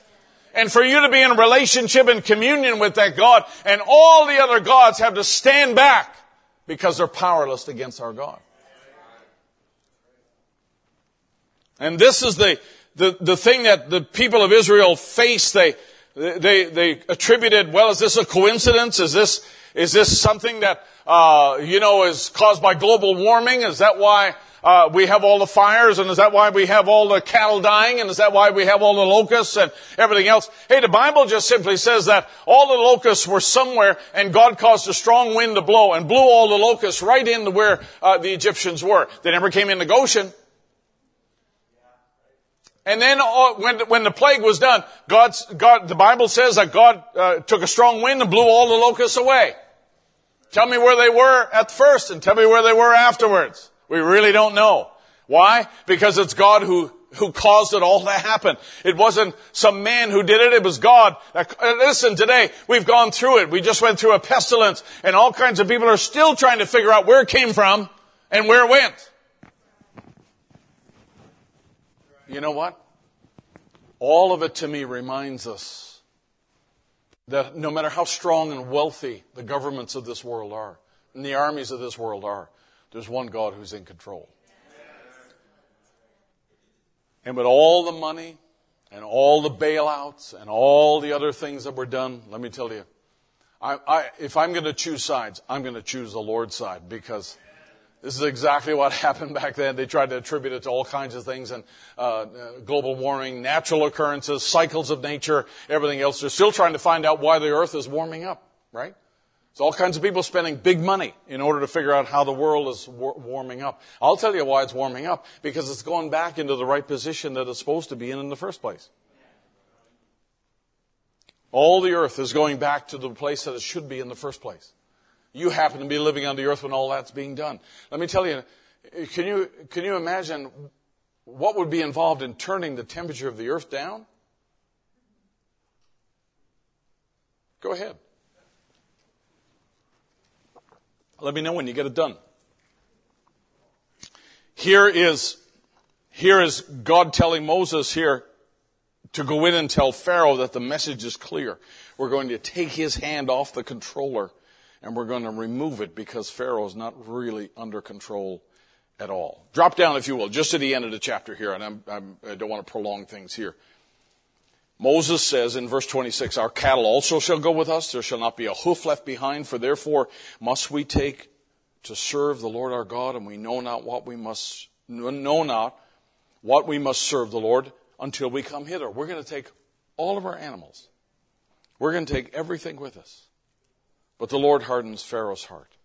And for you to be in relationship and communion with that God and all the other gods have to stand back because they're powerless against our God. And this is the, the, the thing that the people of Israel faced, they, they, they attributed, well, is this a coincidence? Is this, is this something that, uh, you know, is caused by global warming? Is that why uh, we have all the fires, and is that why we have all the cattle dying, and is that why we have all the locusts and everything else? Hey, the Bible just simply says that all the locusts were somewhere, and God caused a strong wind to blow and blew all the locusts right into where uh, the Egyptians were. They never came into Goshen. And then uh, when, when the plague was done, God's, God, the Bible says that God uh, took a strong wind and blew all the locusts away. Tell me where they were at first and tell me where they were afterwards. We really don't know. Why? Because it's God who, who caused it all to happen. It wasn't some man who did it, it was God. Uh, listen, today, we've gone through it. We just went through a pestilence and all kinds of people are still trying to figure out where it came from and where it went. You know what? All of it to me reminds us that no matter how strong and wealthy the governments of this world are, and the armies of this world are, there's one God who's in control. And with all the money and all the bailouts and all the other things that were done, let me tell you, I, I, if I'm going to choose sides, I'm going to choose the Lord's side because this is exactly what happened back then. They tried to attribute it to all kinds of things and uh, global warming, natural occurrences, cycles of nature, everything else. They're still trying to find out why the earth is warming up, right? So all kinds of people spending big money in order to figure out how the world is war- warming up. I'll tell you why it's warming up because it's going back into the right position that it's supposed to be in in the first place. All the earth is going back to the place that it should be in the first place. You happen to be living on the earth when all that's being done. Let me tell you, can you, can you imagine what would be involved in turning the temperature of the earth down? Go ahead. Let me know when you get it done. Here is, here is God telling Moses here to go in and tell Pharaoh that the message is clear. We're going to take his hand off the controller and we're going to remove it because Pharaoh is not really under control at all. Drop down, if you will, just to the end of the chapter here, and I'm, I'm, I do not want to prolong things here. Moses says in verse 26, Our cattle also shall go with us. There shall not be a hoof left behind, for therefore must we take to serve the Lord our God, and we know not what we must, know not what we must serve the Lord until we come hither. We're going to take all of our animals. We're going to take everything with us. But the Lord hardens Pharaoh's heart.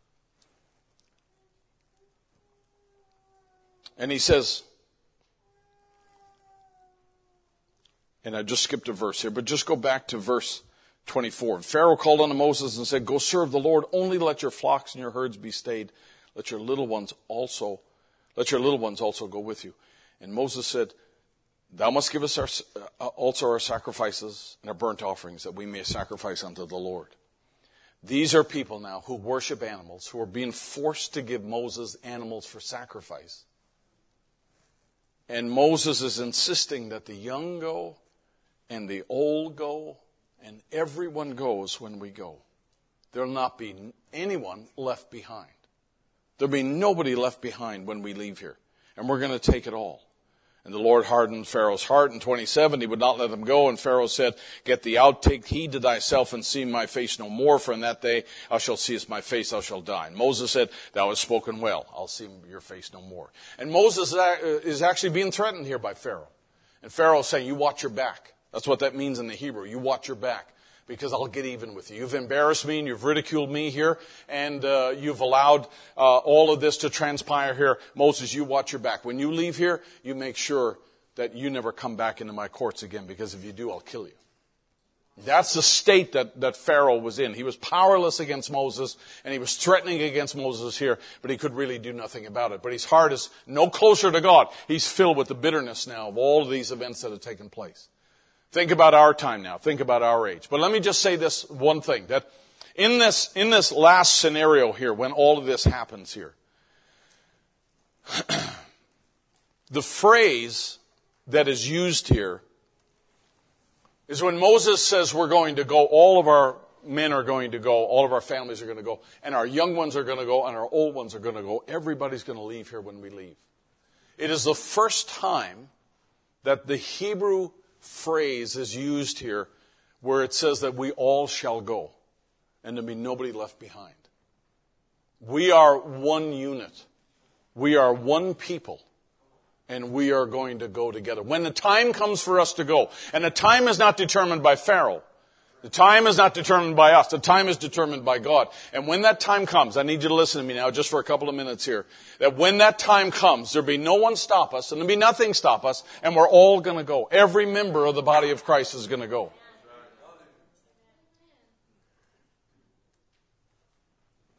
And he says, and I just skipped a verse here, but just go back to verse 24. Pharaoh called unto Moses and said, Go serve the Lord, only let your flocks and your herds be stayed. Let your little ones also, let your little ones also go with you. And Moses said, Thou must give us our, uh, also our sacrifices and our burnt offerings, that we may sacrifice unto the Lord. These are people now who worship animals, who are being forced to give Moses animals for sacrifice. And Moses is insisting that the young go and the old go and everyone goes when we go. There'll not be anyone left behind. There'll be nobody left behind when we leave here. And we're going to take it all. And the Lord hardened Pharaoh's heart in 27. He would not let them go. And Pharaoh said, Get thee out, take heed to thyself, and see my face no more. For in that day thou shalt see as my face, thou shalt die. And Moses said, Thou hast spoken well. I'll see your face no more. And Moses is actually being threatened here by Pharaoh. And Pharaoh is saying, You watch your back. That's what that means in the Hebrew. You watch your back because I'll get even with you. You've embarrassed me and you've ridiculed me here and uh, you've allowed uh, all of this to transpire here. Moses, you watch your back. When you leave here, you make sure that you never come back into my courts again because if you do, I'll kill you. That's the state that, that Pharaoh was in. He was powerless against Moses and he was threatening against Moses here, but he could really do nothing about it. But his heart is no closer to God. He's filled with the bitterness now of all of these events that have taken place. Think about our time now. Think about our age. But let me just say this one thing that in this, in this last scenario here, when all of this happens here, the phrase that is used here is when Moses says we're going to go, all of our men are going to go, all of our families are going to go, and our young ones are going to go, and our old ones are going to go. Everybody's going to leave here when we leave. It is the first time that the Hebrew phrase is used here where it says that we all shall go and there'll be nobody left behind. We are one unit. We are one people and we are going to go together. When the time comes for us to go, and the time is not determined by Pharaoh, the time is not determined by us. The time is determined by God. And when that time comes, I need you to listen to me now just for a couple of minutes here, that when that time comes, there'll be no one stop us and there'll be nothing stop us and we're all going to go. Every member of the body of Christ is going to go.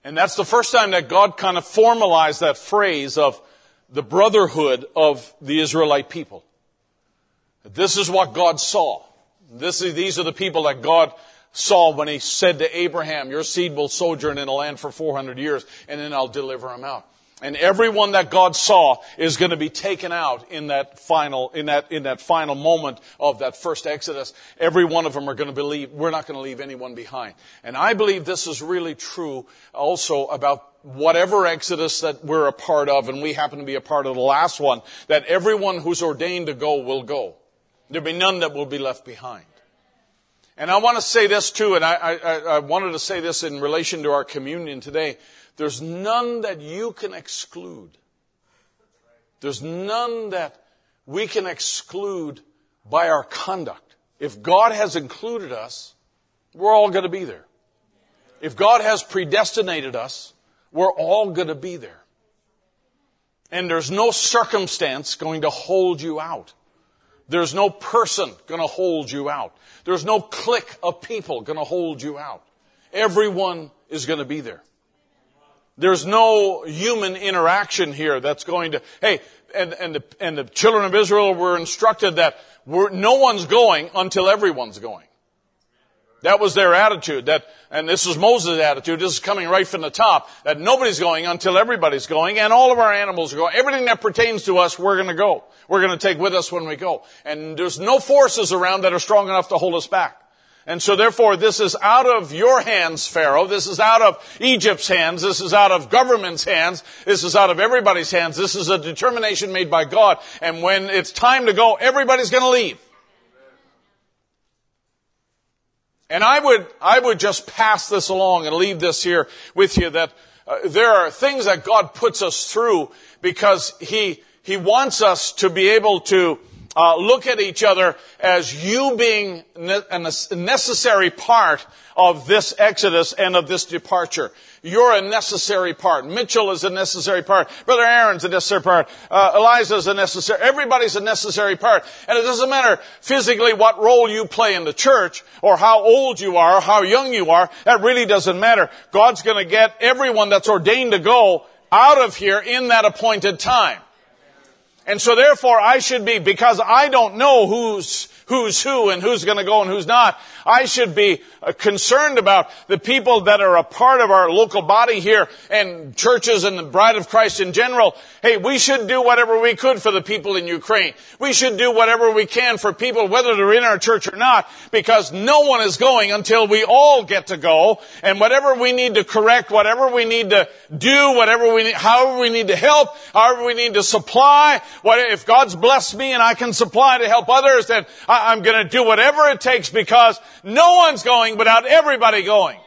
And that's the first time that God kind of formalized that phrase of the brotherhood of the Israelite people. This is what God saw. This is, these are the people that God saw when he said to Abraham, your seed will sojourn in a land for 400 years and then I'll deliver them out. And everyone that God saw is going to be taken out in that final, in that, in that final moment of that first Exodus. Every one of them are going to believe, we're not going to leave anyone behind. And I believe this is really true also about whatever Exodus that we're a part of, and we happen to be a part of the last one, that everyone who's ordained to go will go. There'll be none that will be left behind. And I want to say this too, and I, I, I, wanted to say this in relation to our communion today. There's none that you can exclude. There's none that we can exclude by our conduct. If God has included us, we're all going to be there. If God has predestinated us, we're all going to be there. And there's no circumstance going to hold you out. There's no person going to hold you out. There's no clique of people going to hold you out. Everyone is going to be there. There's no human interaction here that's going to, hey, and, and, the, and the children of Israel were instructed that no one's going until everyone's going. That was their attitude. That, and this is Moses' attitude. This is coming right from the top. That nobody's going until everybody's going, and all of our animals are going. Everything that pertains to us, we're going to go. We're going to take with us when we go. And there's no forces around that are strong enough to hold us back. And so therefore, this is out of your hands, Pharaoh. This is out of Egypt's hands. This is out of government's hands. This is out of everybody's hands. This is a determination made by God. And when it's time to go, everybody's going to leave. And I would, I would just pass this along and leave this here with you that uh, there are things that God puts us through because He, He wants us to be able to uh, look at each other as you being a necessary part of this exodus and of this departure. You're a necessary part. Mitchell is a necessary part. Brother Aaron's a necessary part. Uh, Eliza's a necessary. Everybody's a necessary part. And it doesn't matter physically what role you play in the church or how old you are or how young you are. That really doesn't matter. God's going to get everyone that's ordained to go out of here in that appointed time. And so therefore I should be, because I don't know who's who's who and who's going to go and who's not. I should be uh, concerned about the people that are a part of our local body here and churches and the bride of Christ in general. Hey, we should do whatever we could for the people in Ukraine. We should do whatever we can for people, whether they're in our church or not, because no one is going until we all get to go. And whatever we need to correct, whatever we need to do, whatever we need, however we need to help, however we need to supply, what, if God's blessed me and I can supply to help others, then I'm going to do whatever it takes because no one's going without everybody going.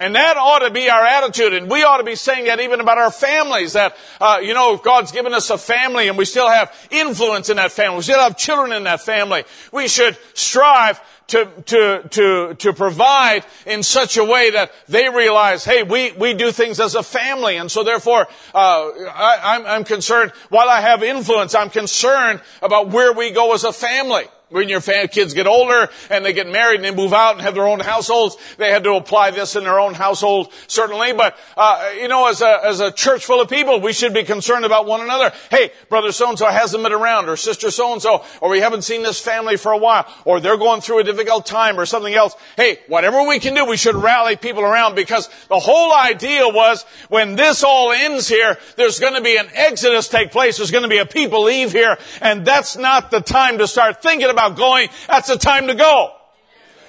And that ought to be our attitude. And we ought to be saying that even about our families that, uh, you know, God's given us a family and we still have influence in that family. We still have children in that family. We should strive to, to, to, to provide in such a way that they realize, hey, we, we do things as a family. And so therefore, uh, I, I'm, I'm concerned, while I have influence, I'm concerned about where we go as a family. When your kids get older and they get married and they move out and have their own households, they had to apply this in their own household, certainly. But, uh, you know, as a, as a church full of people, we should be concerned about one another. Hey, brother so-and-so hasn't been around, or sister so-and-so, or we haven't seen this family for a while, or they're going through a difficult time, or something else. Hey, whatever we can do, we should rally people around because the whole idea was when this all ends here, there's going to be an exodus take place. There's going to be a people leave here, and that's not the time to start thinking about going, that's the time to go.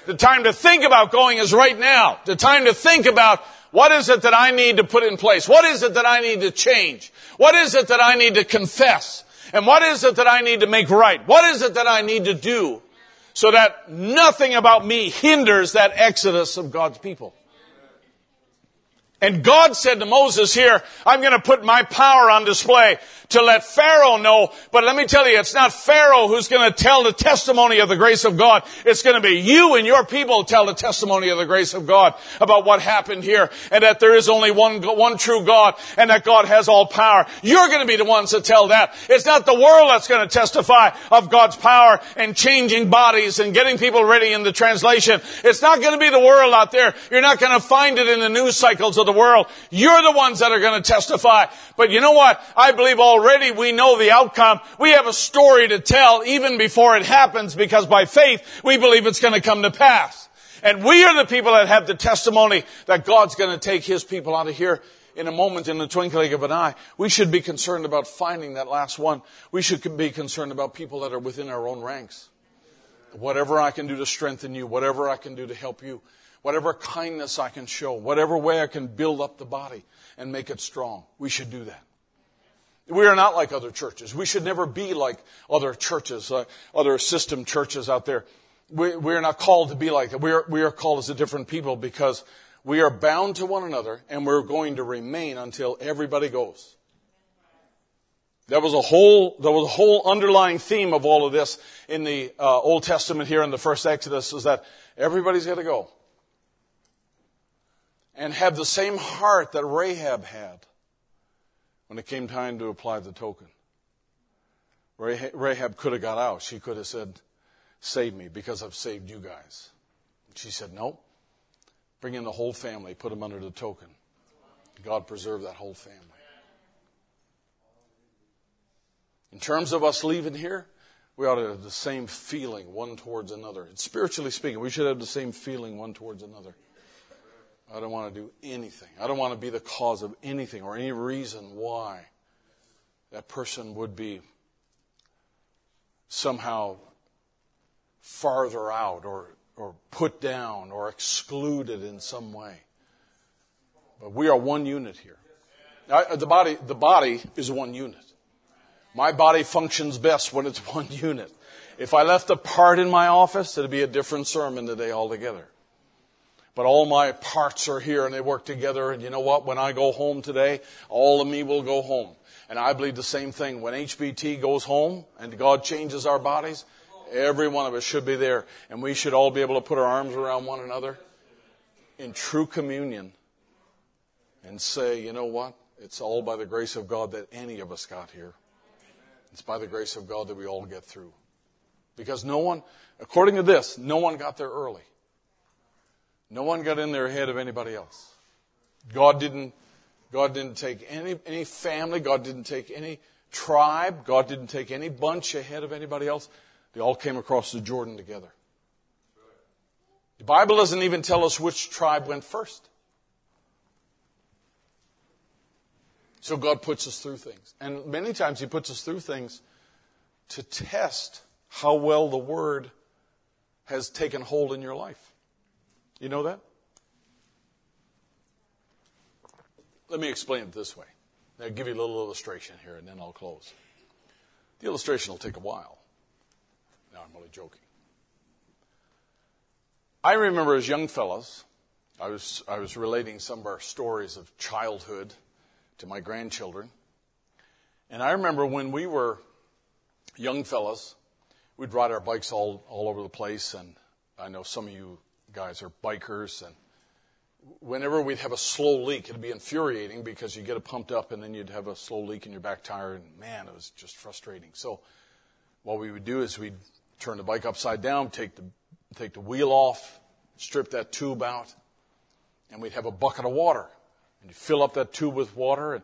The time to think about going is right now. The time to think about what is it that I need to put in place? What is it that I need to change? What is it that I need to confess? And what is it that I need to make right? What is it that I need to do so that nothing about me hinders that exodus of God's people? And God said to Moses here, I'm going to put my power on display to let Pharaoh know. But let me tell you, it's not Pharaoh who's going to tell the testimony of the grace of God. It's going to be you and your people tell the testimony of the grace of God about what happened here and that there is only one, one true God and that God has all power. You're going to be the ones that tell that. It's not the world that's going to testify of God's power and changing bodies and getting people ready in the translation. It's not going to be the world out there. You're not going to find it in the news cycles of the world. You're the ones that are going to testify. But you know what? I believe already we know the outcome. We have a story to tell even before it happens because by faith we believe it's going to come to pass. And we are the people that have the testimony that God's going to take His people out of here in a moment, in the twinkling of an eye. We should be concerned about finding that last one. We should be concerned about people that are within our own ranks. Whatever I can do to strengthen you, whatever I can do to help you, whatever kindness I can show, whatever way I can build up the body and make it strong, we should do that. We are not like other churches. We should never be like other churches, uh, other system churches out there. We, we are not called to be like that. We are, we are called as a different people because we are bound to one another and we're going to remain until everybody goes. That was a whole, there was a whole underlying theme of all of this in the uh, Old Testament here in the first Exodus is that everybody's got to go. And have the same heart that Rahab had when it came time to apply the token. Rahab could have got out. She could have said, Save me because I've saved you guys. She said, No. Bring in the whole family, put them under the token. God preserve that whole family. In terms of us leaving here, we ought to have the same feeling one towards another. Spiritually speaking, we should have the same feeling one towards another. I don't want to do anything. I don't want to be the cause of anything or any reason why that person would be somehow farther out or, or put down or excluded in some way. But we are one unit here. I, the, body, the body is one unit. My body functions best when it's one unit. If I left a part in my office, it'd be a different sermon today altogether. But all my parts are here and they work together. And you know what? When I go home today, all of me will go home. And I believe the same thing. When HBT goes home and God changes our bodies, every one of us should be there. And we should all be able to put our arms around one another in true communion and say, you know what? It's all by the grace of God that any of us got here. It's by the grace of God that we all get through. Because no one, according to this, no one got there early. No one got in there ahead of anybody else. God didn't, God didn't take any, any family. God didn't take any tribe. God didn't take any bunch ahead of anybody else. They all came across the Jordan together. The Bible doesn't even tell us which tribe went first. So God puts us through things. And many times He puts us through things to test how well the Word has taken hold in your life. You know that? Let me explain it this way. I'll give you a little illustration here and then I'll close. The illustration will take a while. No, I'm only joking. I remember as young fellows, I was, I was relating some of our stories of childhood to my grandchildren. And I remember when we were young fellows, we'd ride our bikes all, all over the place. And I know some of you guys are bikers. And whenever we'd have a slow leak, it'd be infuriating because you get it pumped up and then you'd have a slow leak in your back tire. And man, it was just frustrating. So what we would do is we'd turn the bike upside down, take the, take the wheel off, strip that tube out, and we'd have a bucket of water. And you fill up that tube with water and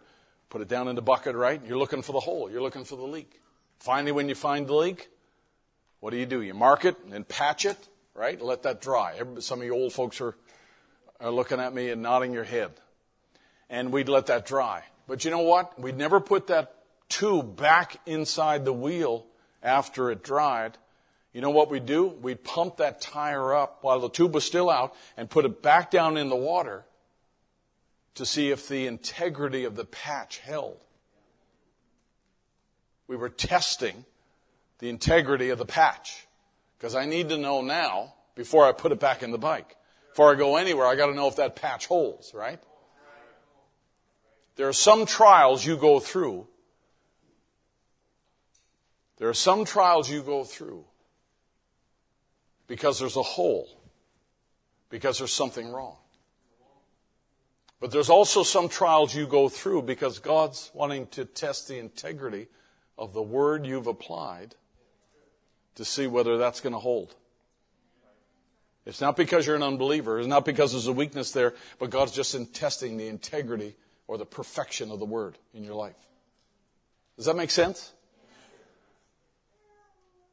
put it down in the bucket, right? And You're looking for the hole. You're looking for the leak. Finally, when you find the leak, what do you do? You mark it and patch it, right? Let that dry. Some of you old folks are, are looking at me and nodding your head. And we'd let that dry. But you know what? We'd never put that tube back inside the wheel after it dried. You know what we'd do? We'd pump that tire up while the tube was still out and put it back down in the water to see if the integrity of the patch held. We were testing the integrity of the patch because I need to know now before I put it back in the bike. Before I go anywhere, I got to know if that patch holds, right? There are some trials you go through. There are some trials you go through because there's a hole, because there's something wrong. But there's also some trials you go through because God's wanting to test the integrity of the word you've applied to see whether that's going to hold. It's not because you're an unbeliever. It's not because there's a weakness there, but God's just in testing the integrity or the perfection of the word in your life. Does that make sense?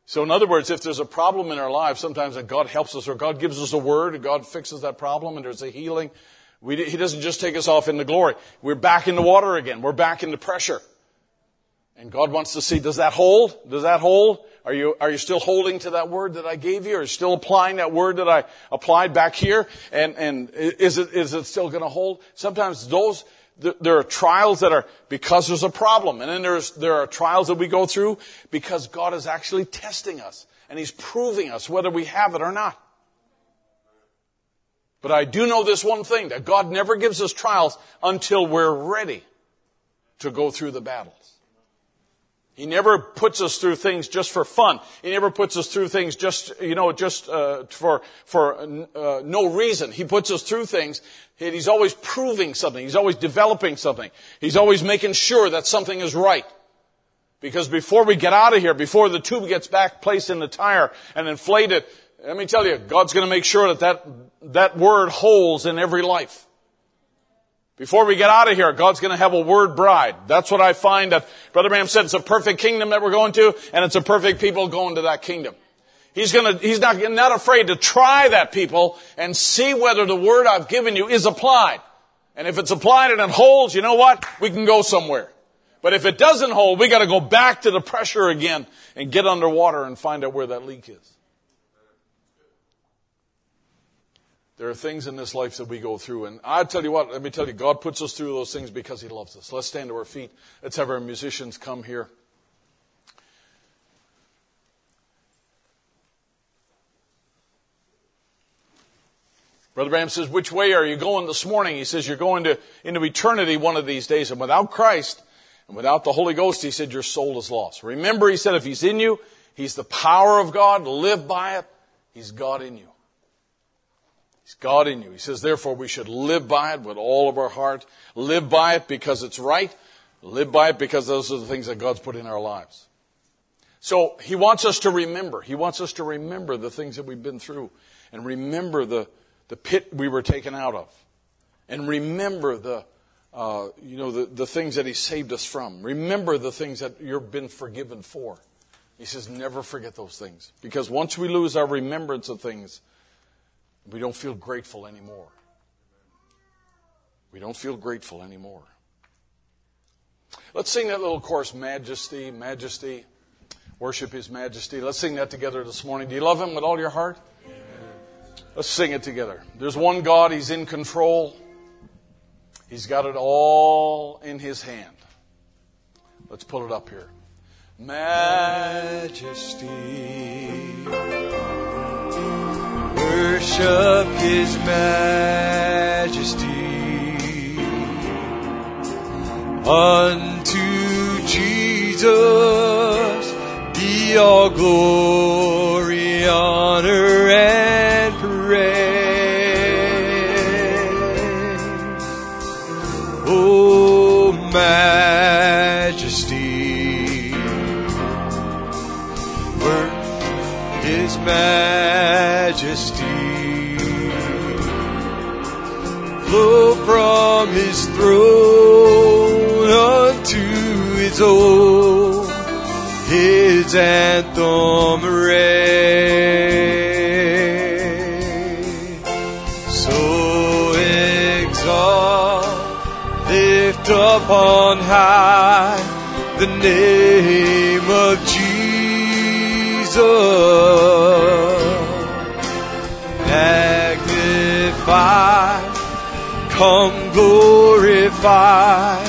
So in other words, if there's a problem in our lives, sometimes that God helps us or God gives us a word and God fixes that problem and there's a healing, we, he doesn't just take us off into glory. We're back in the water again. We're back into pressure. And God wants to see, does that hold? Does that hold? Are you, are you still holding to that word that I gave you? Are you still applying that word that I applied back here? And, and is it, is it still going to hold? Sometimes those, there are trials that are because there's a problem. And then there's, there are trials that we go through because God is actually testing us. And He's proving us whether we have it or not. But I do know this one thing, that God never gives us trials until we're ready to go through the battles. He never puts us through things just for fun. He never puts us through things just, you know, just uh, for for uh, no reason. He puts us through things. And he's always proving something. He's always developing something. He's always making sure that something is right. Because before we get out of here, before the tube gets back placed in the tire and inflated, let me tell you, God's going to make sure that that, that word holds in every life. Before we get out of here, God's going to have a word bride. That's what I find that Brother Branham said. It's a perfect kingdom that we're going to, and it's a perfect people going to that kingdom. He's gonna, he's not, not afraid to try that people and see whether the word I've given you is applied. And if it's applied and it holds, you know what? We can go somewhere. But if it doesn't hold, we gotta go back to the pressure again and get underwater and find out where that leak is. There are things in this life that we go through. And I tell you what, let me tell you, God puts us through those things because He loves us. Let's stand to our feet. Let's have our musicians come here. Brother Branham says, which way are you going this morning? He says, you're going to, into eternity one of these days. And without Christ and without the Holy Ghost, he said, your soul is lost. Remember, he said, if he's in you, he's the power of God. Live by it. He's God in you. He's God in you. He says, therefore, we should live by it with all of our heart. Live by it because it's right. Live by it because those are the things that God's put in our lives. So he wants us to remember. He wants us to remember the things that we've been through and remember the, the pit we were taken out of. And remember the, uh, you know, the, the things that he saved us from. Remember the things that you've been forgiven for. He says, never forget those things. Because once we lose our remembrance of things, we don't feel grateful anymore. We don't feel grateful anymore. Let's sing that little chorus, Majesty, Majesty. Worship His Majesty. Let's sing that together this morning. Do you love Him with all your heart? Let's sing it together. There's one God, He's in control. He's got it all in His hand. Let's pull it up here. Majesty. Worship His Majesty. Unto Jesus be all glory, honor, and praise. Oh, majesty, worship His majesty. His his anthem raise. So exalt, lift up on high the name of Jesus. Magnify, come glorify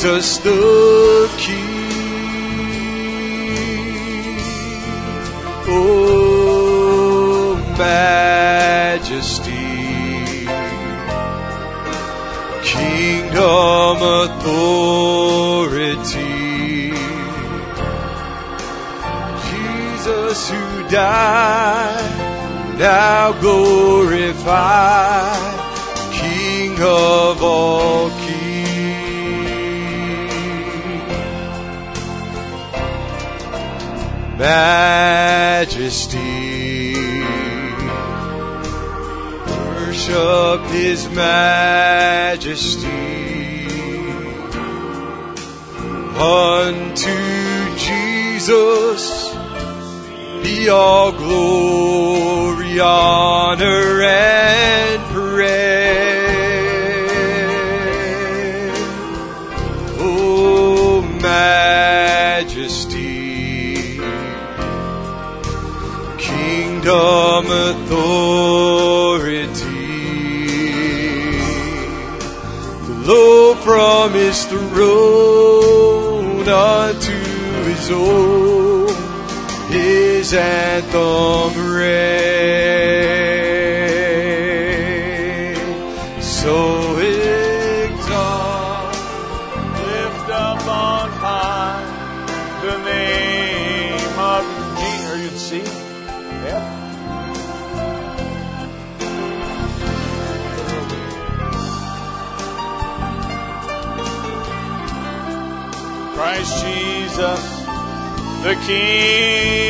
Jesus the King. Oh, majesty, kingdom authority. Jesus who died, now glorified, King of all majesty. Worship His majesty. Unto Jesus be all glory, honor, and from his throne unto his own, his anthem raise. The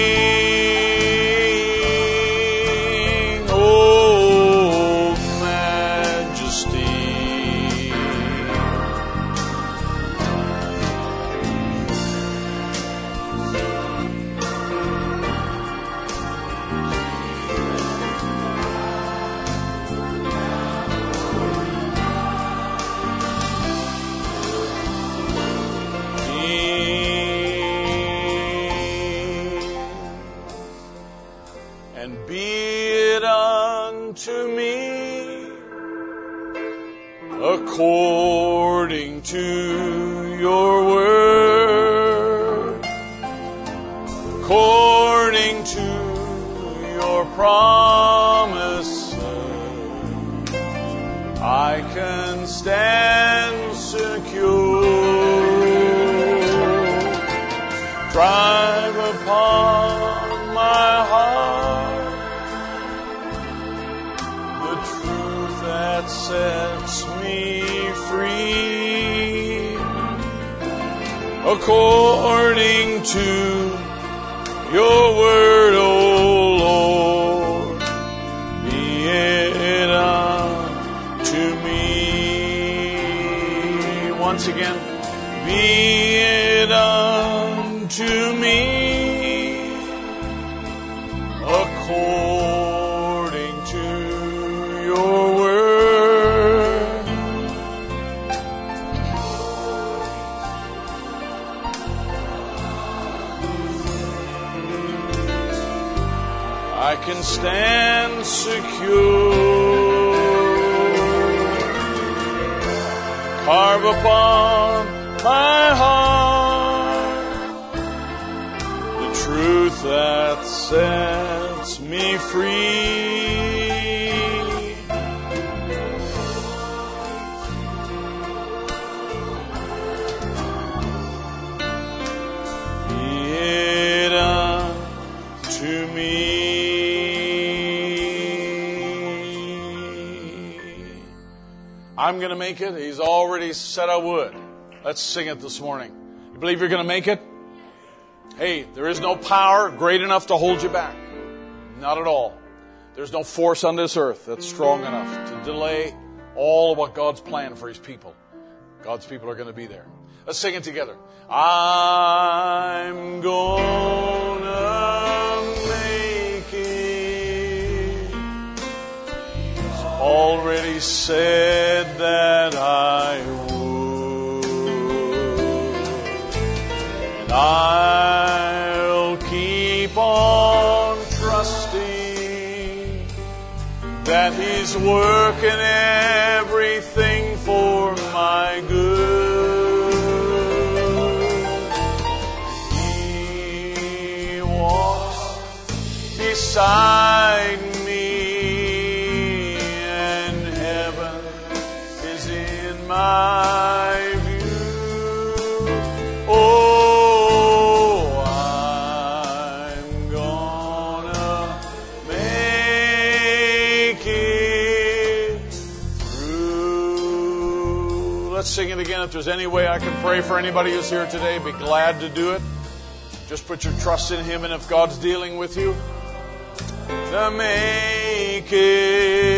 according to your word, O Lord. Be it unto me. Once again, Can stand secure. Carve upon my heart the truth that sets make it. He's already said I would. Let's sing it this morning. You believe you're going to make it? Hey, there is no power great enough to hold you back. Not at all. There's no force on this earth that's strong enough to delay all of what God's planned for His people. God's people are going to be there. Let's sing it together. I'm gonna make it. He's already said working everything for my good. He walks beside If there's any way I can pray for anybody who's here today, be glad to do it. Just put your trust in Him, and if God's dealing with you, to make it.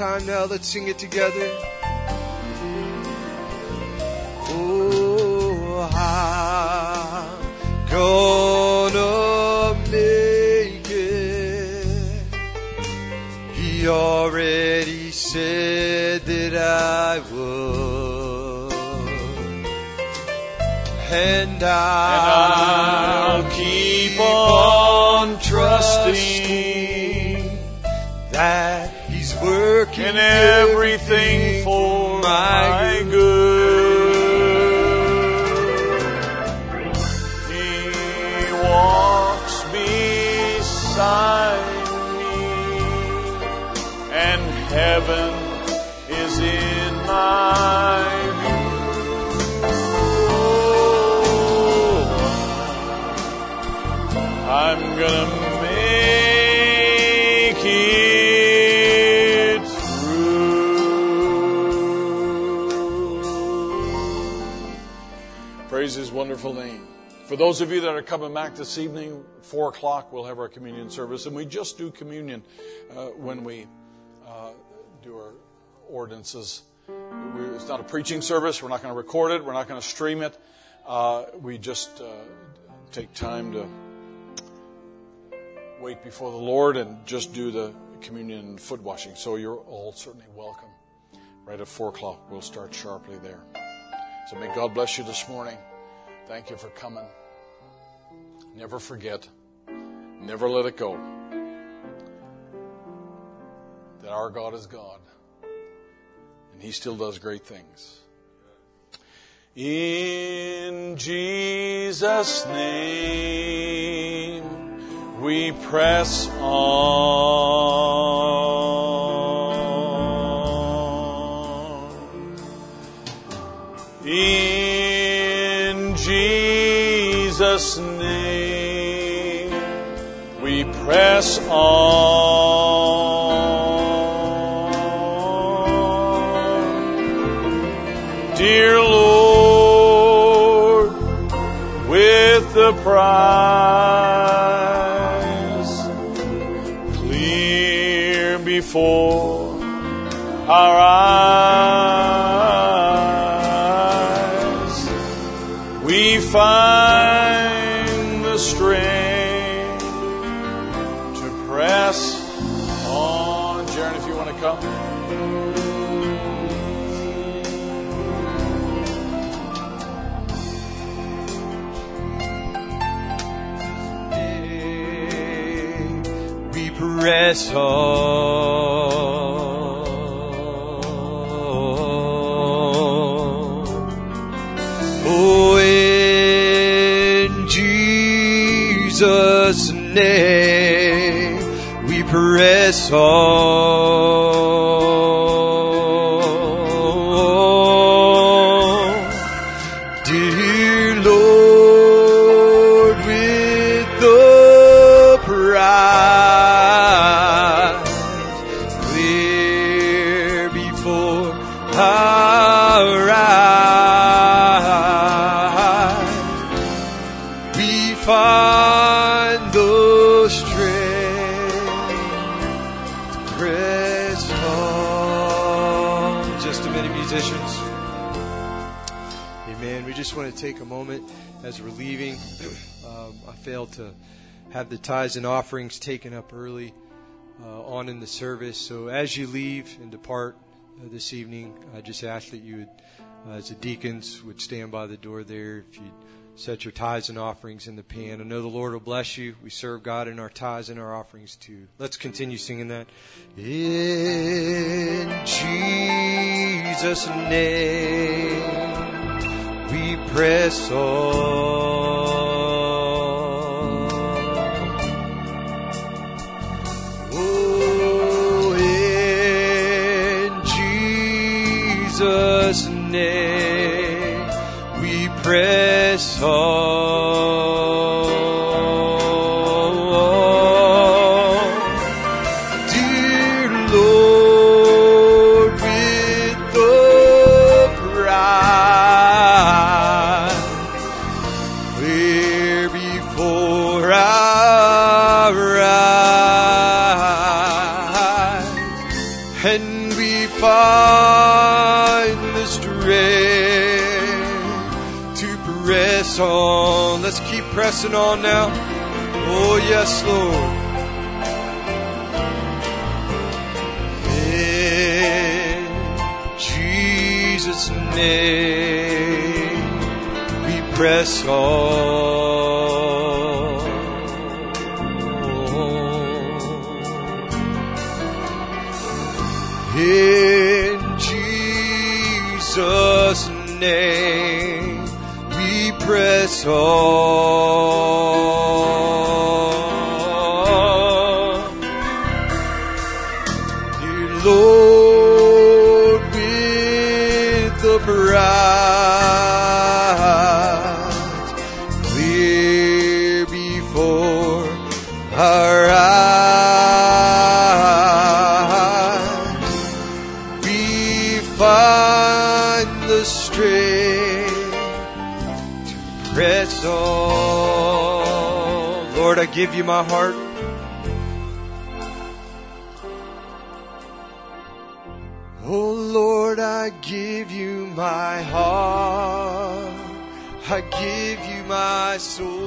Time now, let's sing it together. Oh, I'm gonna make it. He already said that I would. And I'll, I'll keep For those of you that are coming back this evening, 4 o'clock, we'll have our communion service. And we just do communion uh, when we uh, do our ordinances. We, it's not a preaching service. We're not going to record it. We're not going to stream it. Uh, we just uh, take time to wait before the Lord and just do the communion and foot washing. So you're all certainly welcome. Right at 4 o'clock, we'll start sharply there. So may God bless you this morning. Thank you for coming. Never forget, never let it go, that our God is God, and He still does great things. In Jesus' name, we press on. Press on. Dear Lord, with the prize clear before our eyes, we find on. Oh, in Jesus' name, we press on. Have the tithes and offerings taken up early uh, on in the service. So as you leave and depart uh, this evening, I just ask that you would, uh, as the deacons, would stand by the door there. If you set your tithes and offerings in the pan, I know the Lord will bless you. We serve God in our tithes and our offerings too. Let's continue singing that. In Jesus' name we press on. Press pressing on now. Oh, yes, Lord. In Jesus' name, we press on. Press give you my heart. Oh Lord, I give you my heart. I give you my soul.